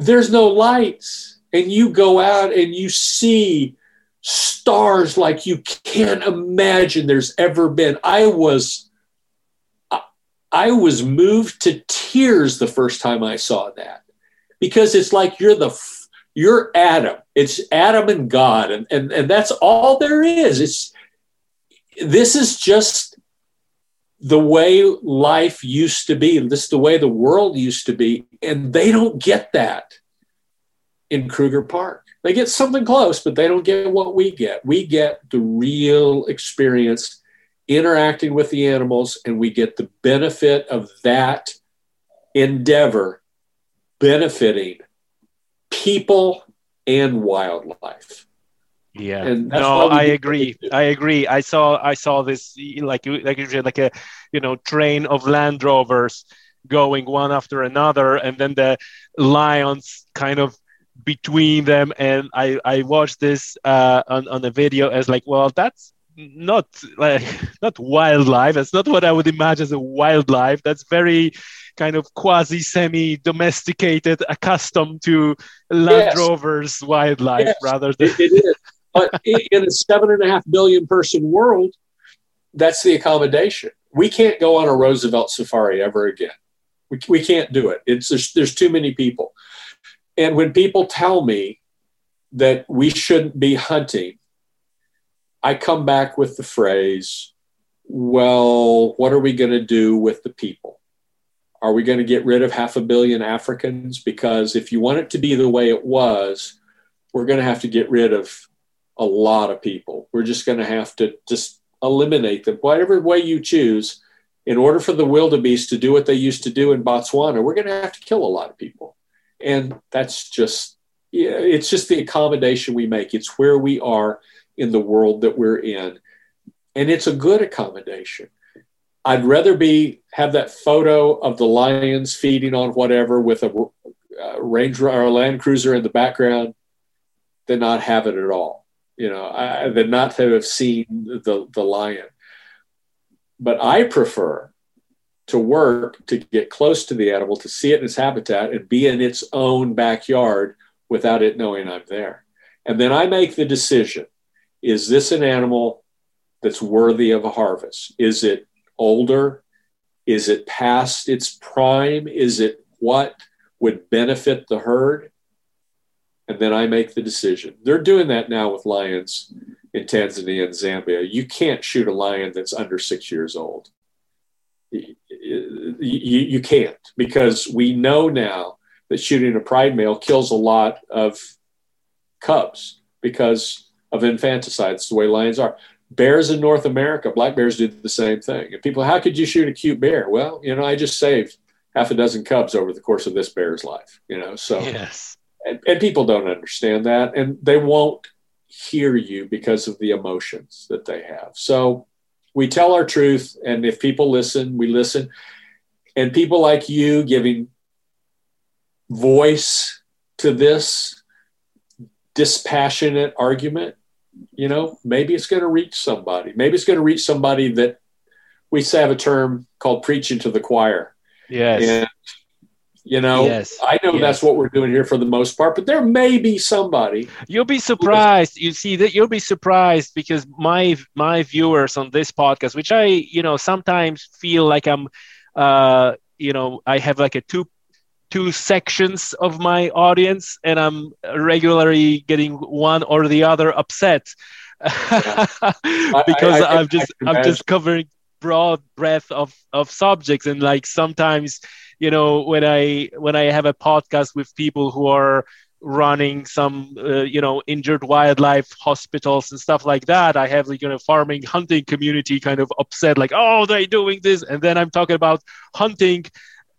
Speaker 2: there's no lights. And you go out and you see stars like you can't imagine there's ever been. I was I was moved to tears the first time I saw that because it's like you're the you're Adam. It's Adam and God, and and and that's all there is. It's this is just the way life used to be. This is the way the world used to be, and they don't get that in Kruger Park. They get something close, but they don't get what we get. We get the real experience interacting with the animals, and we get the benefit of that endeavor benefiting people and wildlife.
Speaker 3: Yeah, no, I agree. I agree. I saw I saw this like like like a you know train of Land Rovers going one after another, and then the lions kind of between them. And I I watched this uh, on on a video as like, well, that's not like [laughs] not wildlife. That's not what I would imagine as a wildlife. That's very kind of quasi semi domesticated, accustomed to Land yes. Rover's wildlife yes, rather than.
Speaker 2: It, it is. But in a seven and a half billion person world, that's the accommodation. We can't go on a Roosevelt safari ever again. We, we can't do it. It's there's, there's too many people. And when people tell me that we shouldn't be hunting, I come back with the phrase, well, what are we going to do with the people? Are we going to get rid of half a billion Africans? Because if you want it to be the way it was, we're going to have to get rid of a lot of people. We're just going to have to just eliminate them, whatever way you choose. In order for the wildebeest to do what they used to do in Botswana, we're going to have to kill a lot of people. And that's just, it's just the accommodation we make. It's where we are in the world that we're in. And it's a good accommodation. I'd rather be have that photo of the lions feeding on whatever with a, a Range or a Land Cruiser in the background than not have it at all. You know, I, than not to have seen the the lion. But I prefer to work to get close to the animal, to see it in its habitat, and be in its own backyard without it knowing I'm there. And then I make the decision is this an animal that's worthy of a harvest? Is it older? Is it past its prime? Is it what would benefit the herd? And then I make the decision. They're doing that now with lions in Tanzania and Zambia. You can't shoot a lion that's under six years old. You, you, can't because we know now that shooting a pride male kills a lot of cubs because of infanticide. It's the way lions are. Bears in North America, black bears do the same thing. And people, how could you shoot a cute bear? Well, you know, I just saved half a dozen cubs over the course of this bear's life, you know, so.
Speaker 3: Yes.
Speaker 2: And, and people don't understand that and they won't hear you because of the emotions that they have. So we tell our truth. And if people listen, we listen. And people like you giving voice to this dispassionate argument, you know, maybe it's going to reach somebody. Maybe it's going to reach somebody that we have a term called preaching to the choir.
Speaker 3: Yes.
Speaker 2: And, you know,
Speaker 3: Yes.
Speaker 2: I know
Speaker 3: Yes.
Speaker 2: that's what we're doing here for the most part, but there may be somebody.
Speaker 3: You'll be surprised. You see that you'll be surprised because my my viewers on this podcast, which I you know sometimes feel like I'm, uh, you know, I have like a two two sections of my audience, and I'm regularly getting one or the other upset. [laughs] Because
Speaker 2: I-
Speaker 3: I'm just I'm just covering broad breadth of of subjects and like sometimes you know when i when i have a podcast with people who are running some uh, you know injured wildlife hospitals and stuff like that. I have like you know farming hunting community kind of upset like oh they're doing this. And then i'm talking about hunting.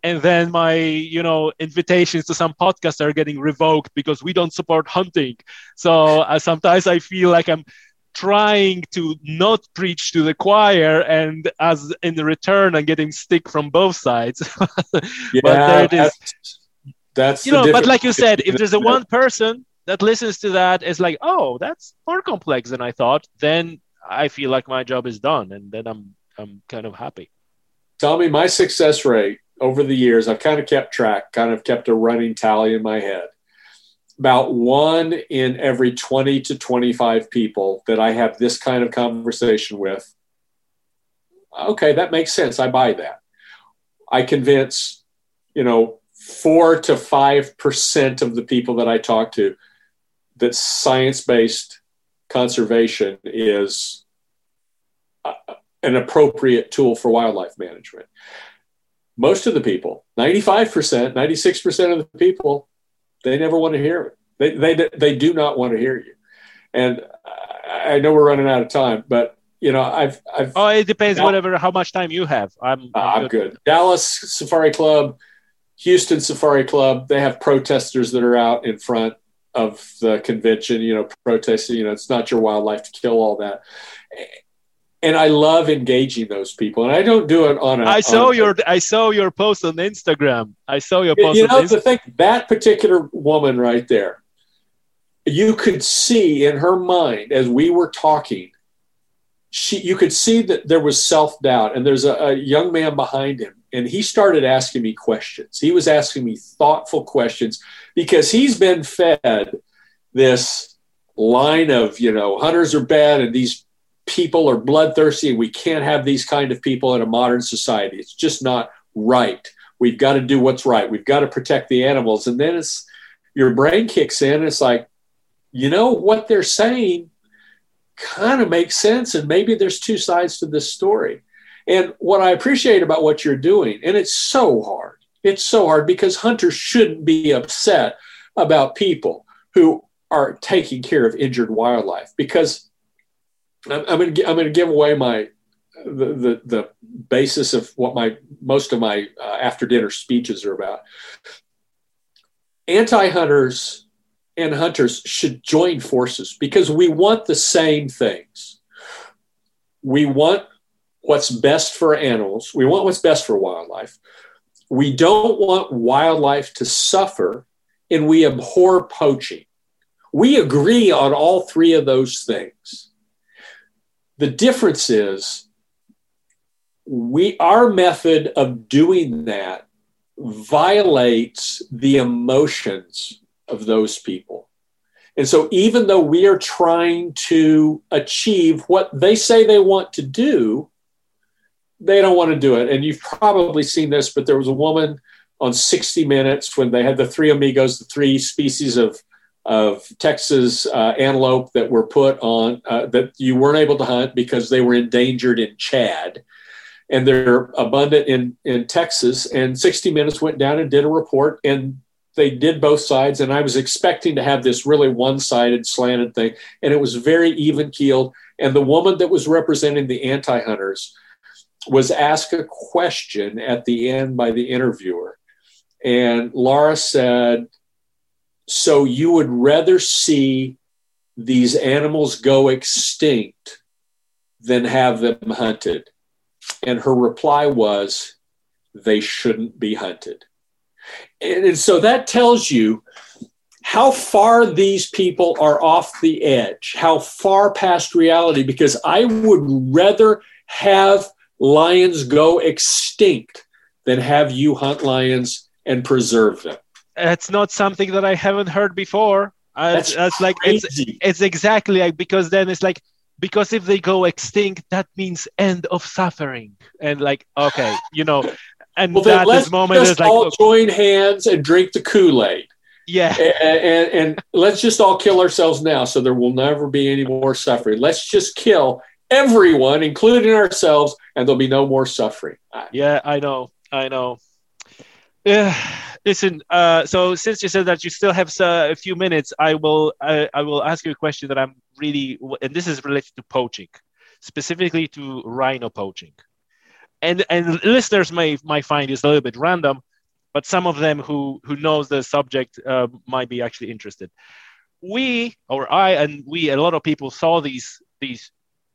Speaker 3: And then my you know invitations to some podcasts are getting revoked because we don't support hunting. So uh, sometimes i feel like i'm trying to not preach to the choir and as in return i'm getting stick from both sides. [laughs]
Speaker 2: Yeah,
Speaker 3: there it is.
Speaker 2: That's,
Speaker 3: you know but like you said if there's a one person that listens to that is like oh that's more complex than i thought then i feel like my job is done and then i'm i'm kind of happy.
Speaker 2: Tell me my success rate over the years i've kind of kept track kind of kept a running tally in my head. About one in every 20 to 25 people that i have this kind of conversation with okay that makes sense. I buy that. I convince you know four to five percent of the people that i talk to that science-based conservation is uh, an appropriate tool for wildlife management. Most of the people 95% 96% of the people they never want to hear it. They, they, they do not want to hear you. And i know we're running out of time but you know i've i've
Speaker 3: oh it depends whatever how much time you have. I'm,
Speaker 2: uh, I'm good. Dallas Safari Club, Houston Safari Club, they have protesters that are out in front of the convention, you know, protesting, you know, it's not your wildlife to kill all that. And I love engaging those people. And I don't do it on a
Speaker 3: I saw
Speaker 2: a-
Speaker 3: your I saw your post on Instagram. I saw your post
Speaker 2: you know the thing that particular woman right there you could see in her mind as we were talking she you could see that there was self-doubt and there's a, a young man behind him and he started asking me questions. He was asking me thoughtful questions because he's been fed this line of you know hunters are bad and these people are bloodthirsty and we can't have these kind of people in a modern society. It's just not right. We've got to do what's right. We've got to protect the animals. And then it's your brain kicks in it's like you know what they're saying kind of makes sense. And maybe there's two sides to this story and what i appreciate about what you're doing and it's so hard it's so hard because hunters shouldn't be upset about people who are taking care of injured wildlife because i'm, I'm going to give away my the, the the basis of what my most of my uh, after dinner speeches are about anti-hunters and hunters should join forces because we want the same things. We want what's best for animals, we want what's best for wildlife. We don't want wildlife to suffer, and we abhor poaching. We agree on all three of those things. The difference is we our method of doing that violates the emotions of those people. And so, even though we are trying to achieve what they say they want to do, they don't want to do it. And you've probably seen this, but there was a woman on 60 Minutes when they had the three amigos, the three species of of Texas uh, antelope that were put on uh, that you weren't able to hunt because they were endangered in Chad, and they're abundant in in Texas. And 60 Minutes went down and did a report, and they did both sides. And I was expecting to have this really one-sided, slanted thing, and it was very even keeled. And the woman that was representing the anti-hunters was asked a question at the end by the interviewer, and Laura said so you would rather see these animals go extinct than have them hunted? And her reply was, they shouldn't be hunted. And, and, so that tells you how far these people are off the edge, how far past reality, because I would rather have lions go extinct than have you hunt lions and preserve them
Speaker 3: That's not something that I haven't heard before. That's, that's like it's, it's exactly like because then it's like because if they go extinct, that means end of suffering. And like, okay, you know, and well, that this moment is like
Speaker 2: all join hands and drink the Kool Aid.
Speaker 3: Yeah,
Speaker 2: and, and, and let's just all kill ourselves now, so there will never be any more suffering. Let's just kill everyone, including ourselves, and there'll be no more suffering.
Speaker 3: Yeah, I know, I know. Yeah listen. Uh, so since you said that you still have uh, a few minutes, I will I, I will ask you a question that I'm really, and this is related to poaching, specifically to rhino poaching, and and listeners may might find this a little bit random, but some of them who who knows the subject uh, might be actually interested. We or I and we a lot of people saw these these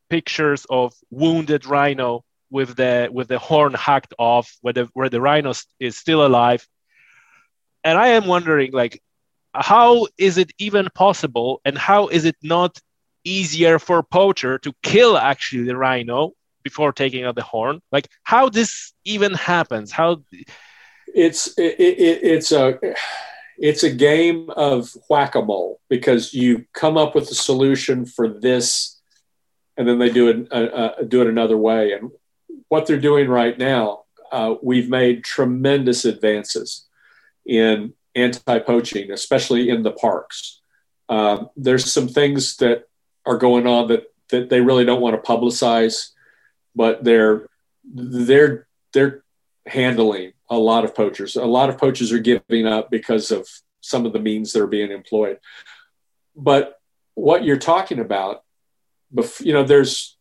Speaker 3: pictures of wounded rhino with the with the horn hacked off where the where the rhino is still alive and I am wondering, like, how is it even possible, and how is it not easier for poacher to kill actually the rhino before taking out the horn? Like, how this even happens? How
Speaker 2: it's it, it, it's a it's a game of whack-a-mole because you come up with a solution for this and then they do it uh, uh, do it another way and what they're doing right now uh, we've made tremendous advances in anti-poaching, especially in the parks. Um, there's some things that are going on that that they really don't want to publicize, but they're they're they're handling a lot of poachers. A lot of poachers are giving up because of some of the means that are being employed. But what you're talking about, you know, there's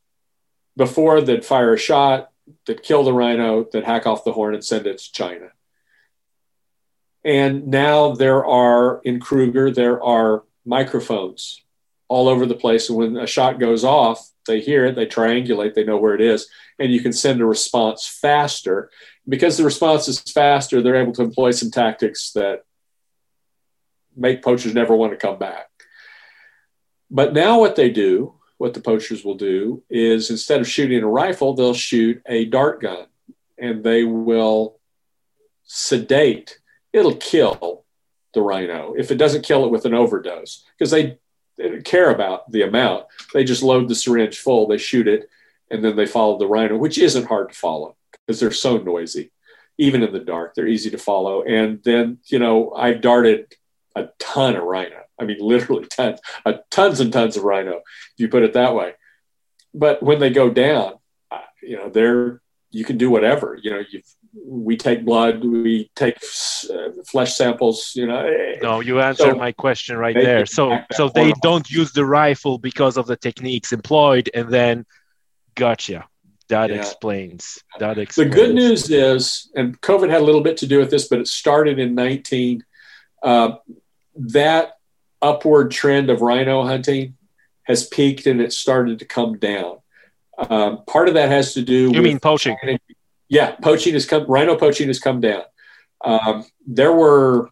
Speaker 2: before that fire a shot that kill the rhino, that hack off the horn and send it to China. And now there are in Kruger, there are microphones all over the place. And when a shot goes off, they hear it, they triangulate, they know where it is, and you can send a response faster. Because the response is faster, they're able to employ some tactics that make poachers never want to come back. But now, what they do, what the poachers will do, is instead of shooting a rifle, they'll shoot a dart gun and they will sedate it'll kill the rhino if it doesn't kill it with an overdose because they, don't care about the amount. They just load the syringe full, they shoot it, and then they follow the rhino, which isn't hard to follow because they're so noisy. Even in the dark, they're easy to follow. And then, you know, I've darted a ton of rhino. I mean, literally [laughs] tons, uh, tons and tons of rhino, if you put it that way. But when they go down, uh, you know, they're you can do whatever. You know, you've we take blood, we take uh, flesh samples. You know.
Speaker 3: No, you answered so my question right there. So, so they don't use the rifle because of the techniques employed, and then, gotcha. That yeah. explains. That explains.
Speaker 2: The good news is, and COVID had a little bit to do with this, but it started in 19. Uh, that upward trend of rhino hunting has peaked and it started to come down. Um, part of that has to do.
Speaker 3: You mean poaching?
Speaker 2: Yeah, poaching has come. Rhino poaching has come down. Um, there were,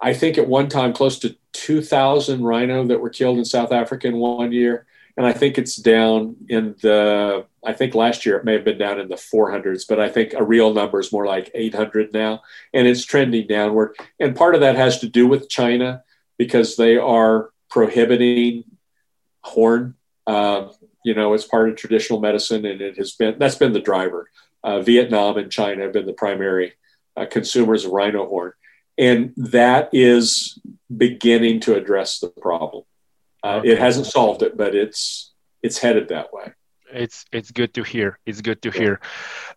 Speaker 2: I think, at one time close to two thousand rhino that were killed in South Africa in one year, and I think it's down in the. I think last year it may have been down in the 400s, but I think a real number is more like 800 now, and it's trending downward. And part of that has to do with China because they are prohibiting horn. Uh, you know, it's part of traditional medicine, and it has been that's been the driver. Uh, Vietnam and China have been the primary uh, consumers of rhino horn, and that is beginning to address the problem. Uh, it hasn't solved it, but it's it's headed that way.
Speaker 3: It's it's good to hear. It's good to hear.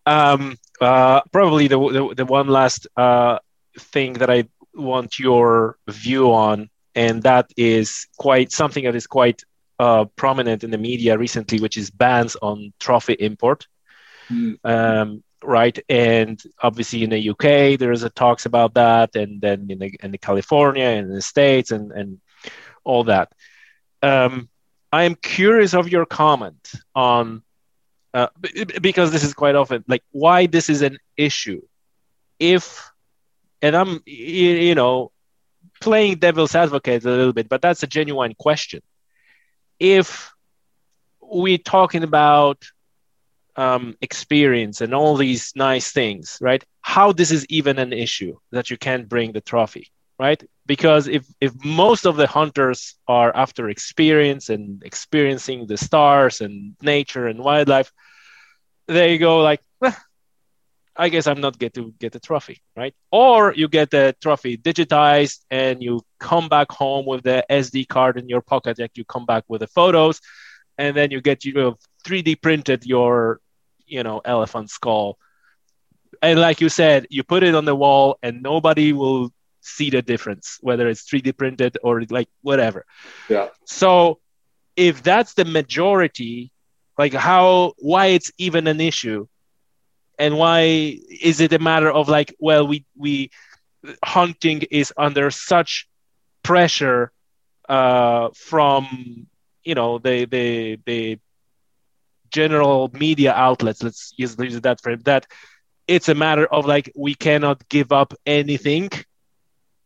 Speaker 3: Um, uh, probably the, the, the one last uh, thing that I want your view on, and that is quite something that is quite uh, prominent in the media recently, which is bans on trophy import. Mm. Um, right, and obviously in the UK there's a talks about that, and then in the, in the California and the states and and all that. Um, I am curious of your comment on uh, because this is quite often like why this is an issue. If and I'm you know playing devil's advocate a little bit, but that's a genuine question. If we're talking about um, experience and all these nice things, right? How this is even an issue that you can't bring the trophy, right? Because if if most of the hunters are after experience and experiencing the stars and nature and wildlife, they go like, eh, I guess I'm not get to get a trophy, right? Or you get the trophy digitized and you come back home with the SD card in your pocket, like you come back with the photos, and then you get you know 3D printed your you know elephant skull, and like you said, you put it on the wall and nobody will see the difference whether it's 3D printed or like whatever.
Speaker 2: Yeah.
Speaker 3: So if that's the majority, like how why it's even an issue and why is it a matter of like well we we hunting is under such pressure uh, from you know the the the general media outlets let's use, use that frame that it's a matter of like we cannot give up anything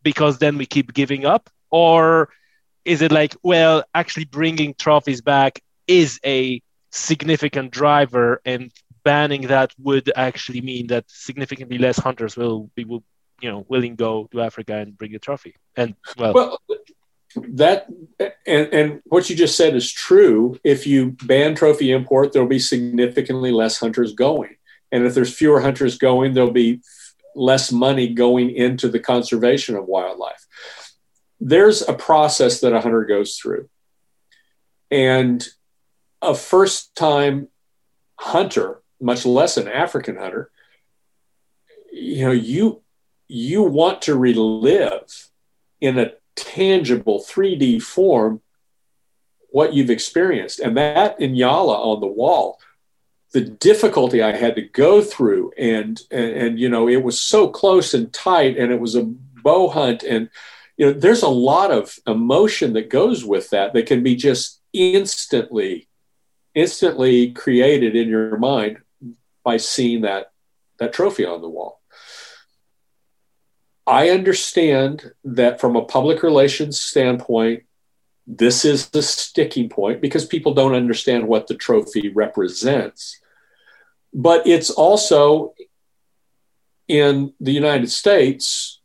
Speaker 3: because then we keep giving up or is it like well actually bringing trophies back is a significant driver and banning that would actually mean that significantly less hunters will be will, you know willing go to Africa and bring a trophy. And well,
Speaker 2: well that and, and what you just said is true. If you ban trophy import, there'll be significantly less hunters going, and if there's fewer hunters going, there'll be less money going into the conservation of wildlife. There's a process that a hunter goes through, and a first time hunter much less an African hunter, you know, you you want to relive in a tangible 3D form what you've experienced. And that Nyala on the wall, the difficulty I had to go through, and, and and you know, it was so close and tight, and it was a bow hunt, and you know, there's a lot of emotion that goes with that that can be just instantly instantly created in your mind by seeing that that trophy on the wall. I understand that from a public relations standpoint, this is the sticking point because people don't understand what the trophy represents. But it's also in the United States,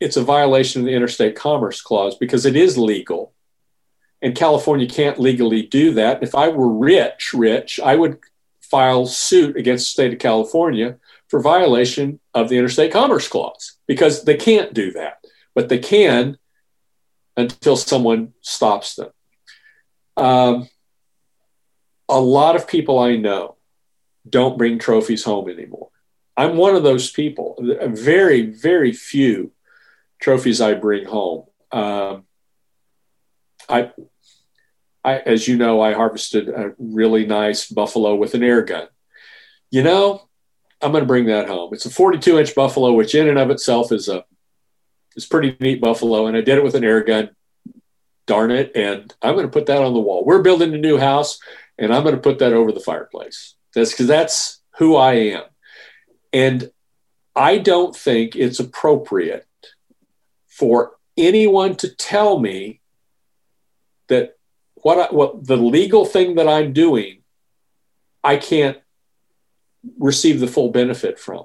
Speaker 2: it's a violation of the Interstate Commerce Clause because it is legal. And California can't legally do that. If I were rich, rich, I would file suit against the state of California for violation of the Interstate Commerce Clause because they can't do that, but they can until someone stops them. Um, a lot of people I know don't bring trophies home anymore. I'm one of those people. Very, very few trophies I bring home. Um, I I, as you know, I harvested a really nice buffalo with an air gun. You know, I'm going to bring that home. It's a 42 inch buffalo, which in and of itself is a is pretty neat buffalo, and I did it with an air gun. Darn it! And I'm going to put that on the wall. We're building a new house, and I'm going to put that over the fireplace. That's because that's who I am, and I don't think it's appropriate for anyone to tell me that what I, what the legal thing that I'm doing, I can't receive the full benefit from.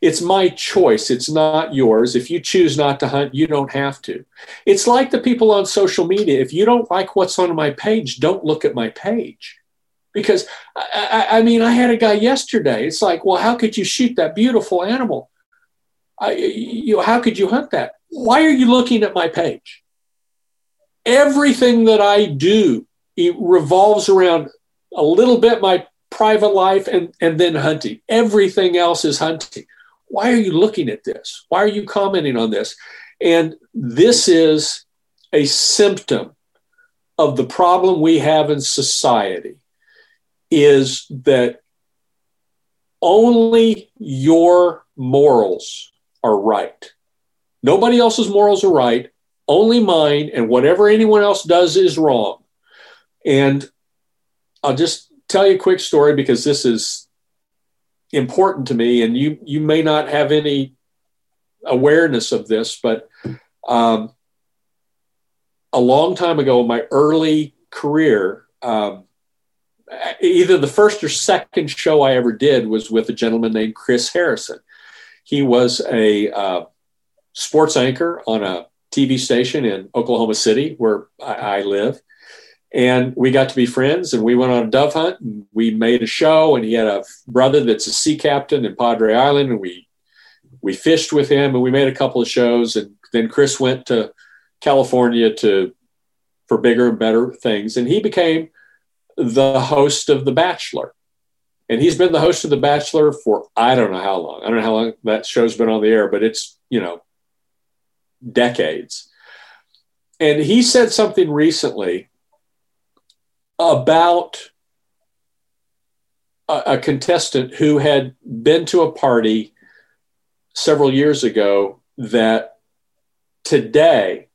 Speaker 2: It's my choice. It's not yours. If you choose not to hunt, you don't have to. It's like the people on social media. If you don't like what's on my page, don't look at my page. Because I, I, I mean, I had a guy yesterday. It's like, well, how could you shoot that beautiful animal? I, you know, how could you hunt that? Why are you looking at my page? Everything that I do it revolves around a little bit my private life and, and then hunting. Everything else is hunting. Why are you looking at this? Why are you commenting on this? And this is a symptom of the problem we have in society is that only your morals are right. Nobody else's morals are right, only mine, and whatever anyone else does is wrong. And I'll just tell you a quick story because this is important to me, and you you may not have any awareness of this, but um, a long time ago, in my early career, um, either the first or second show I ever did was with a gentleman named Chris Harrison. He was a uh, sports anchor on a TV station in Oklahoma City, where I, I live. And we got to be friends and we went on a dove hunt and we made a show. And he had a brother that's a sea captain in Padre Island. And we, we fished with him and we made a couple of shows. And then Chris went to California to, for bigger and better things. And he became the host of The Bachelor. And he's been the host of The Bachelor for I don't know how long. I don't know how long that show's been on the air, but it's, you know, decades. And he said something recently about a, a, contestant who had been to a party several years ago that today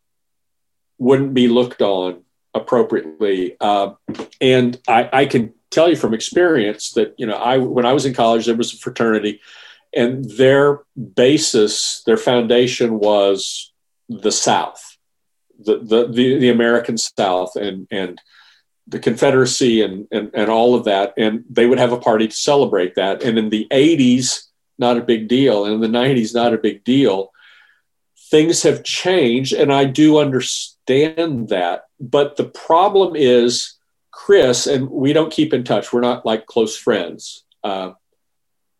Speaker 2: wouldn't be looked on appropriately. Uh, and I, I, can tell you from experience that you know I when I was in college there was a fraternity, and their basis, their foundation was the South, the the the, the American South, and and the Confederacy and, and and all of that, and they would have a party to celebrate that. And in the '80s, not a big deal, and in the '90s, not a big deal. Things have changed, and I do understand that. But the problem is, Chris, and we don't keep in touch. We're not like close friends. Uh,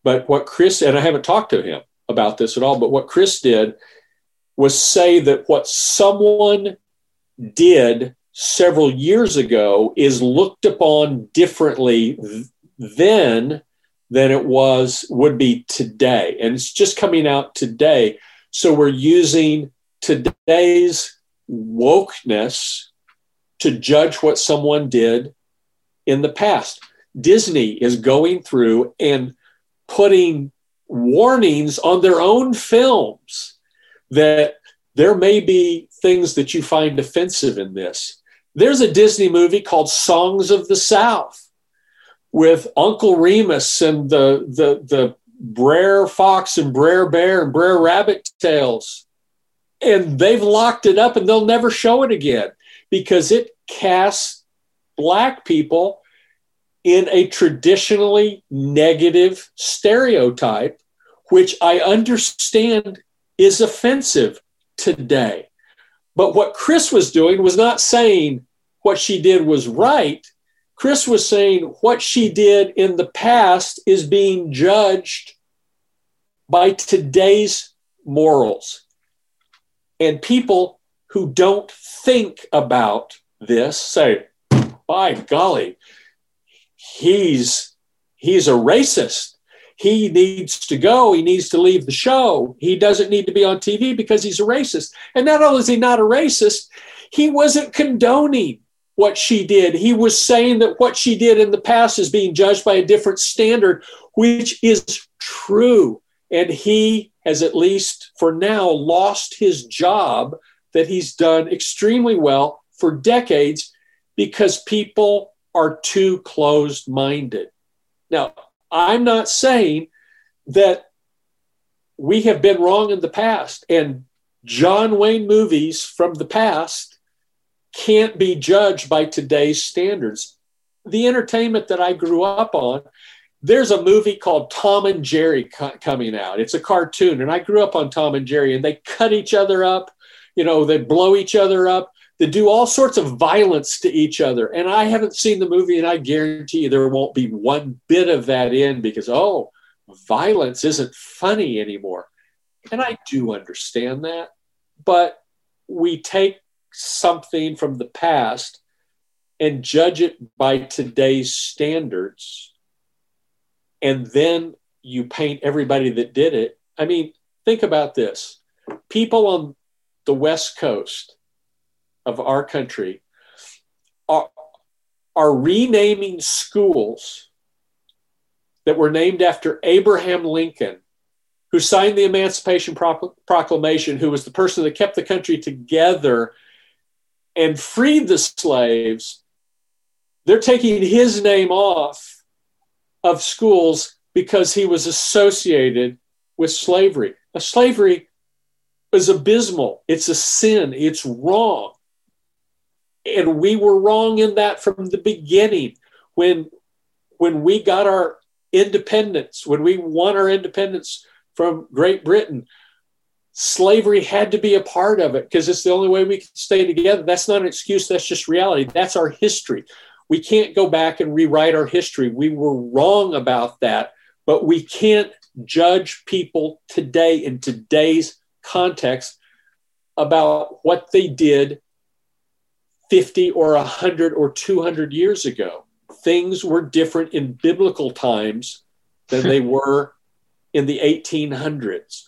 Speaker 2: but what Chris, and I haven't talked to him about this at all, but what Chris did was say that what someone did several years ago is looked upon differently then than it was would be today and it's just coming out today so we're using today's wokeness to judge what someone did in the past disney is going through and putting warnings on their own films that there may be things that you find offensive in this. There's a Disney movie called Songs of the South with Uncle Remus and the the the Brer Fox and Brer Bear and Brer Rabbit tales. And they've locked it up and they'll never show it again because it casts black people in a traditionally negative stereotype, which I understand is offensive today. But what Chris was doing was not saying what she did was right. Chris was saying what she did in the past is being judged by today's morals. And people who don't think about this say, by golly, he's he's a racist he needs to go. He needs to leave the show. He doesn't need to be on TV because he's a racist. And not only is he not a racist, he wasn't condoning what she did. He was saying that what she did in the past is being judged by a different standard, which is true. And he has, at least for now, lost his job that he's done extremely well for decades because people are too closed minded. Now, I'm not saying that we have been wrong in the past and John Wayne movies from the past can't be judged by today's standards. The entertainment that I grew up on, there's a movie called Tom and Jerry coming out. It's a cartoon, and I grew up on Tom and Jerry, and they cut each other up. You know, they blow each other up. They do all sorts of violence to each other. And I haven't seen the movie, and I guarantee you there won't be one bit of that in because, oh, violence isn't funny anymore. And I do understand that. But we take something from the past and judge it by today's standards. And then you paint everybody that did it. I mean, think about this people on the West Coast of our country are, are renaming schools that were named after Abraham Lincoln, who signed the Emancipation Proclamation, who was the person that kept the country together and freed the slaves. They're taking his name off of schools because he was associated with slavery. Now, slavery is abysmal. It's a sin. It's wrong. And we were wrong in that from the beginning. When, when we got our independence, when we won our independence from Great Britain, slavery had to be a part of it because it's the only way we can stay together. That's not an excuse, that's just reality. That's our history. We can't go back and rewrite our history. We were wrong about that, but we can't judge people today in today's context about what they did 50 or 100 or 200 years ago. Things were different in biblical times than they [laughs] were in the 1800s.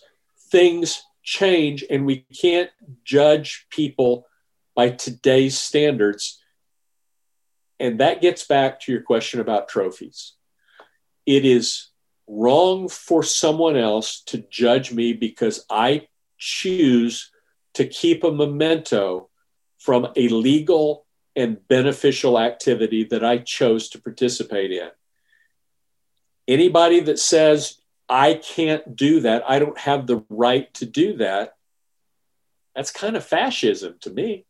Speaker 2: Things change, and we can't judge people by today's standards. And that gets back to your question about trophies. It is wrong for someone else to judge me because I choose to keep a memento from a legal and beneficial activity that I chose to participate in. Anybody that says I can't do that, I don't have the right to do that, that's kind of fascism to me.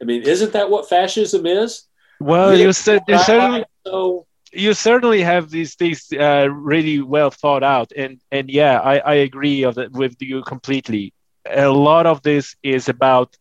Speaker 2: I mean, isn't that what fascism is?
Speaker 3: Well, you, said you certainly so, you certainly have these things uh, really well thought out, and and yeah, I, I agree with you completely. A lot of this is about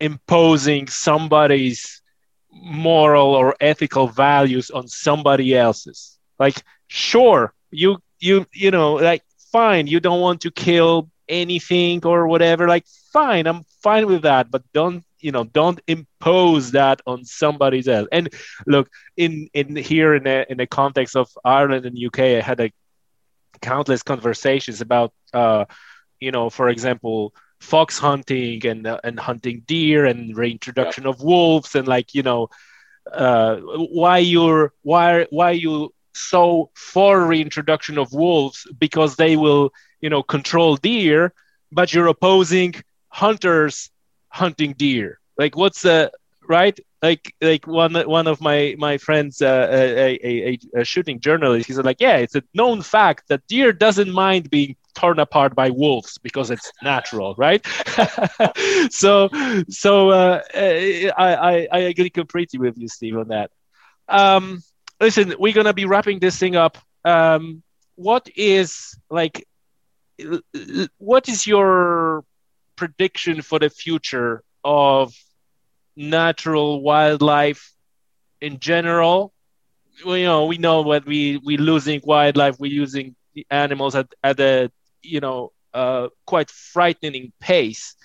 Speaker 3: imposing somebody's moral or ethical values on somebody else's. Like, sure, you you you know, like fine, you don't want to kill anything or whatever. Like, fine, I'm fine with that, but don't you know don't impose that on somebody else and look in in here in a, in the context of ireland and uk i had a countless conversations about uh you know for example fox hunting and uh, and hunting deer and reintroduction yeah. of wolves and like you know uh, why you're why why you so for reintroduction of wolves because they will you know control deer but you're opposing hunters hunting deer like what's the right like like one one of my my friends uh, a, a, a, shooting journalist he said like yeah it's a known fact that deer doesn't mind being torn apart by wolves because it's natural, right? [laughs] so, so uh, I, I, I agree completely with you, Steve, on that. Um, listen, we're gonna be wrapping this thing up. Um, what is like, what is your prediction for the future of natural wildlife in general? Well, you know, we know when we we losing wildlife, we're using the animals at, at a you know, uh, quite frightening pace.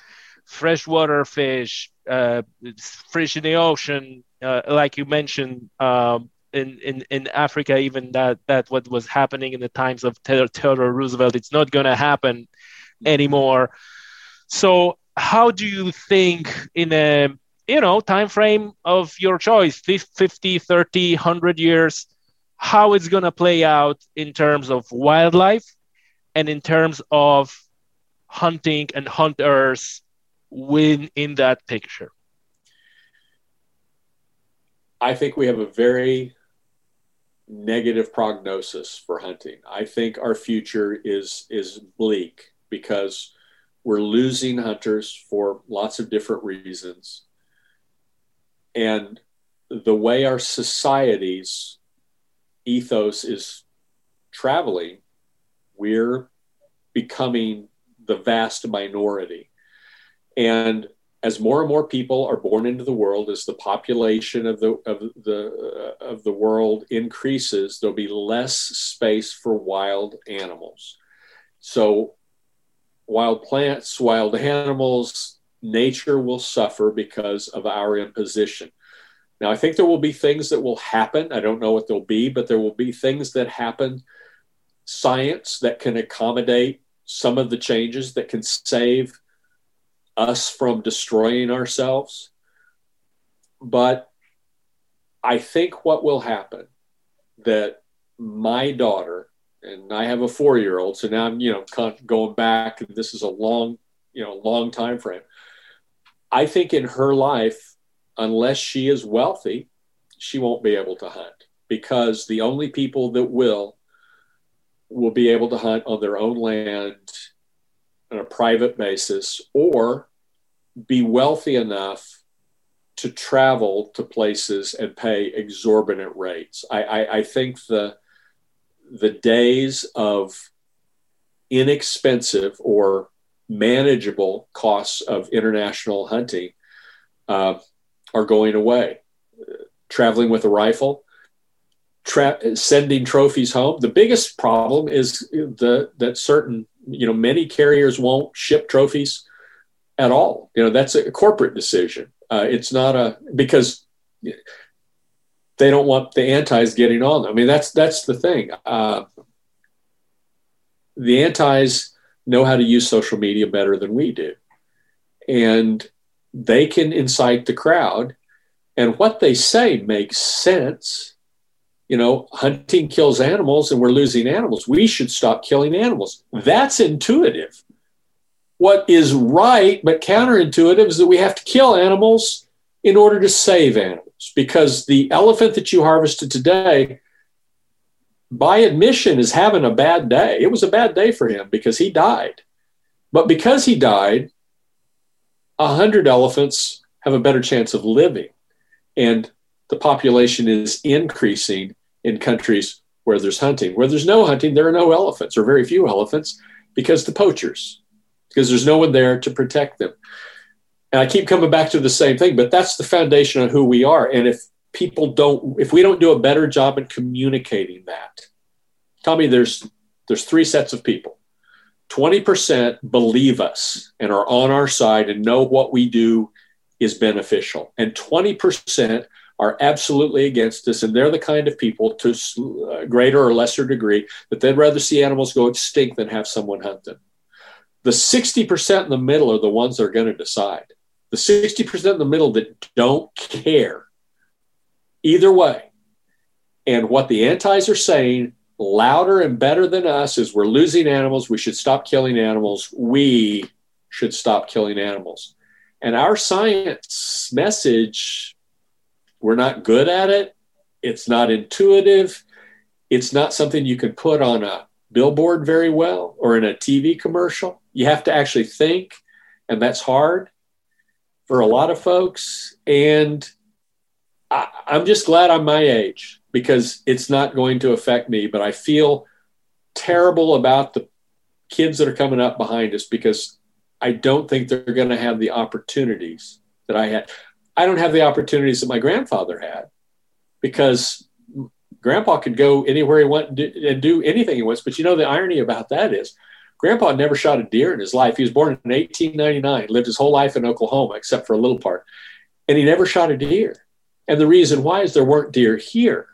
Speaker 3: Freshwater fish, uh, fish in the ocean, uh, like you mentioned, um, in, in, in Africa, even that, that what was happening in the times of Theodore Roosevelt, it's not going to happen anymore. So how do you think in a you know time frame of your choice 50 30 100 years how it's going to play out in terms of wildlife and in terms of hunting and hunters win in that picture?
Speaker 2: I think we have a very negative prognosis for hunting. I think our future is is bleak because we're losing hunters for lots of different reasons. and the way our society's ethos is traveling, we're becoming the vast minority. And as more and more people are born into the world, as the population of the of the uh, of the world increases, there'll be less space for wild animals. So, wild plants, wild animals, nature will suffer because of our imposition. Now, I think there will be things that will happen. I don't know what they'll be, but there will be things that happen. Science that can accommodate some of the changes that can save us from destroying ourselves. But I think what will happen that my daughter and I have a four year old, so now I'm you know going back, and this is a long you know long time frame. I think in her life, unless she is wealthy, she won't be able to hunt because the only people that will will be able to hunt on their own land on a private basis or be wealthy enough to travel to places and pay exorbitant rates. I, I, I think the the days of inexpensive or manageable costs of international hunting uh, are going away. traveling with a rifle, tra- sending trophies home. The biggest problem is the that certain you know many carriers won't ship trophies at all. You know that's a corporate decision. Uh, it's not a because they don't want the antis getting on them. I mean that's that's the thing. Uh, the antis know how to use social media better than we do, and they can incite the crowd, and what they say makes sense you know, hunting kills animals and we're losing animals. We should stop killing animals. That's intuitive. What is right but counterintuitive is that we have to kill animals in order to save animals because the elephant that you harvested today, by admission, is having a bad day. It was a bad day for him because he died. But because he died, a hundred elephants have a better chance of living. And the population is increasing in countries where there's hunting. Where there's no hunting, there are no elephants or very few elephants because the poachers, because there's no one there to protect them. And I keep coming back to the same thing, but that's the foundation of who we are. And if people don't, if we don't do a better job in communicating that, Tommy, there's there's three sets of people. 20% believe us and are on our side and know what we do is beneficial. And 20% are absolutely against us, and they're the kind of people, to uh, greater or lesser degree, that they'd rather see animals go extinct than have someone hunt them. The 60% in the middle are the ones that are going to decide. The 60% in the middle that don't care either way. And what the antis are saying louder and better than us is we're losing animals. We should stop killing animals. We should stop killing animals. And our science message we're not good at it. It's not intuitive. It's not something you can put on a billboard very well or in a TV commercial. You have to actually think, and that's hard for a lot of folks. And I, am just glad I'm my age because it's not going to affect me. But I feel terrible about the kids that are coming up behind us because I don't think they're going to have the opportunities that I had. I don't have the opportunities that my grandfather had because grandpa could go anywhere he went and do anything he wants. But you know, the irony about that is grandpa never shot a deer in his life. He was born in 1899, lived his whole life in Oklahoma, except for a little part, and he never shot a deer. And the reason why is there weren't deer here.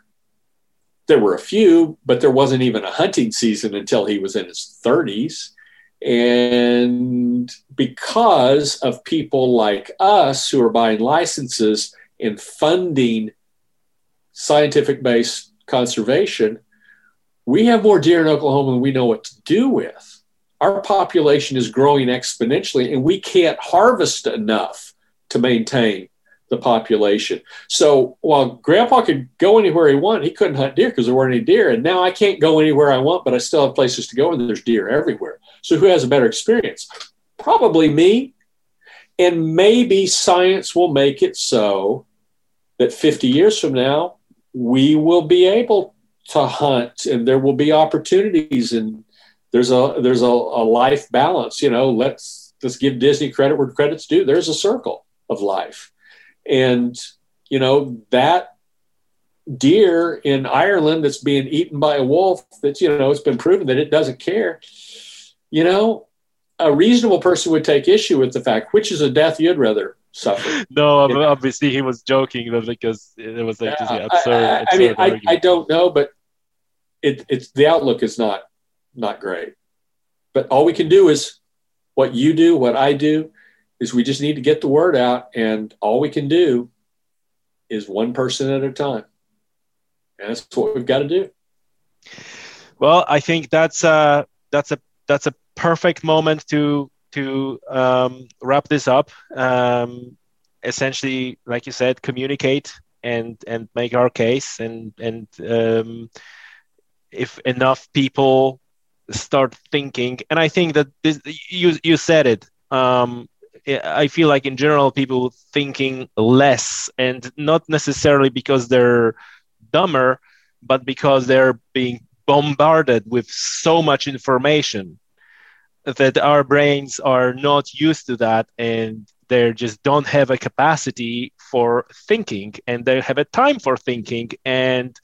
Speaker 2: There were a few, but there wasn't even a hunting season until he was in his 30s. And because of people like us who are buying licenses and funding scientific based conservation, we have more deer in Oklahoma than we know what to do with. Our population is growing exponentially, and we can't harvest enough to maintain the population. So while grandpa could go anywhere he wanted, he couldn't hunt deer because there weren't any deer. And now I can't go anywhere I want, but I still have places to go, and there's deer everywhere. So who has a better experience? Probably me. And maybe science will make it so that 50 years from now, we will be able to hunt and there will be opportunities and there's a there's a, a life balance you know let's let's give disney credit where credit's due. There's a circle of life. And you know that deer in ireland that's being eaten by a wolf that's you know it's been proven that it doesn't care you know a reasonable person would take issue with the fact which is a death you'd rather suffer. [laughs]
Speaker 3: No obviously he was joking because it was like
Speaker 2: yeah, absurd, I, I, I mean I, I don't know but it, it's the outlook is not not great. But all we can do is what you do, what I do, is we just need to get the word out, and all we can do is one person at a time. And that's what we've got to do.
Speaker 3: Well, I think that's a that's a that's a perfect moment to to um, wrap this up. Um, essentially, like you said, communicate and and make our case and and um, if enough people start thinking and i think that this you you said it um, i feel like in general people thinking less and not necessarily because they're dumber but because they're being bombarded with so much information that our brains are not used to that and they just don't have a capacity for thinking and they have a time for thinking and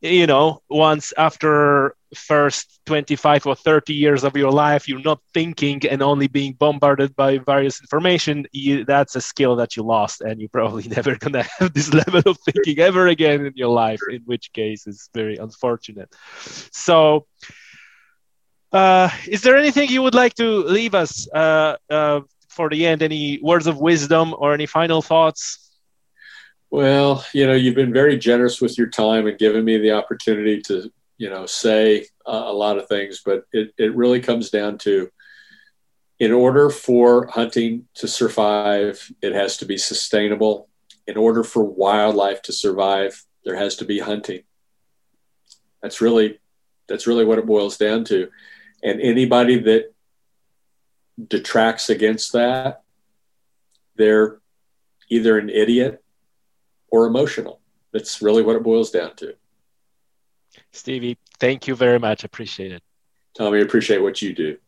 Speaker 3: you know once after first 25 or 30 years of your life you're not thinking and only being bombarded by various information you, that's a skill that you lost and you're probably [laughs] never going to have this [laughs] level of thinking ever again in your life in which case it's very unfortunate. So uh, is there anything you would like to leave us uh, uh, for the end? Any words of wisdom or any final thoughts
Speaker 2: well, you know, you've been very generous with your time and given me the opportunity to, you know, say uh, a lot of things, but it, it really comes down to in order for hunting to survive, it has to be sustainable. In order for wildlife to survive, there has to be hunting. That's really that's really what it boils down to. And anybody that detracts against that, they're either an idiot or emotional. That's really what it boils down to.
Speaker 3: Stevie, thank you very much. Appreciate it.
Speaker 2: Tommy, appreciate what you do.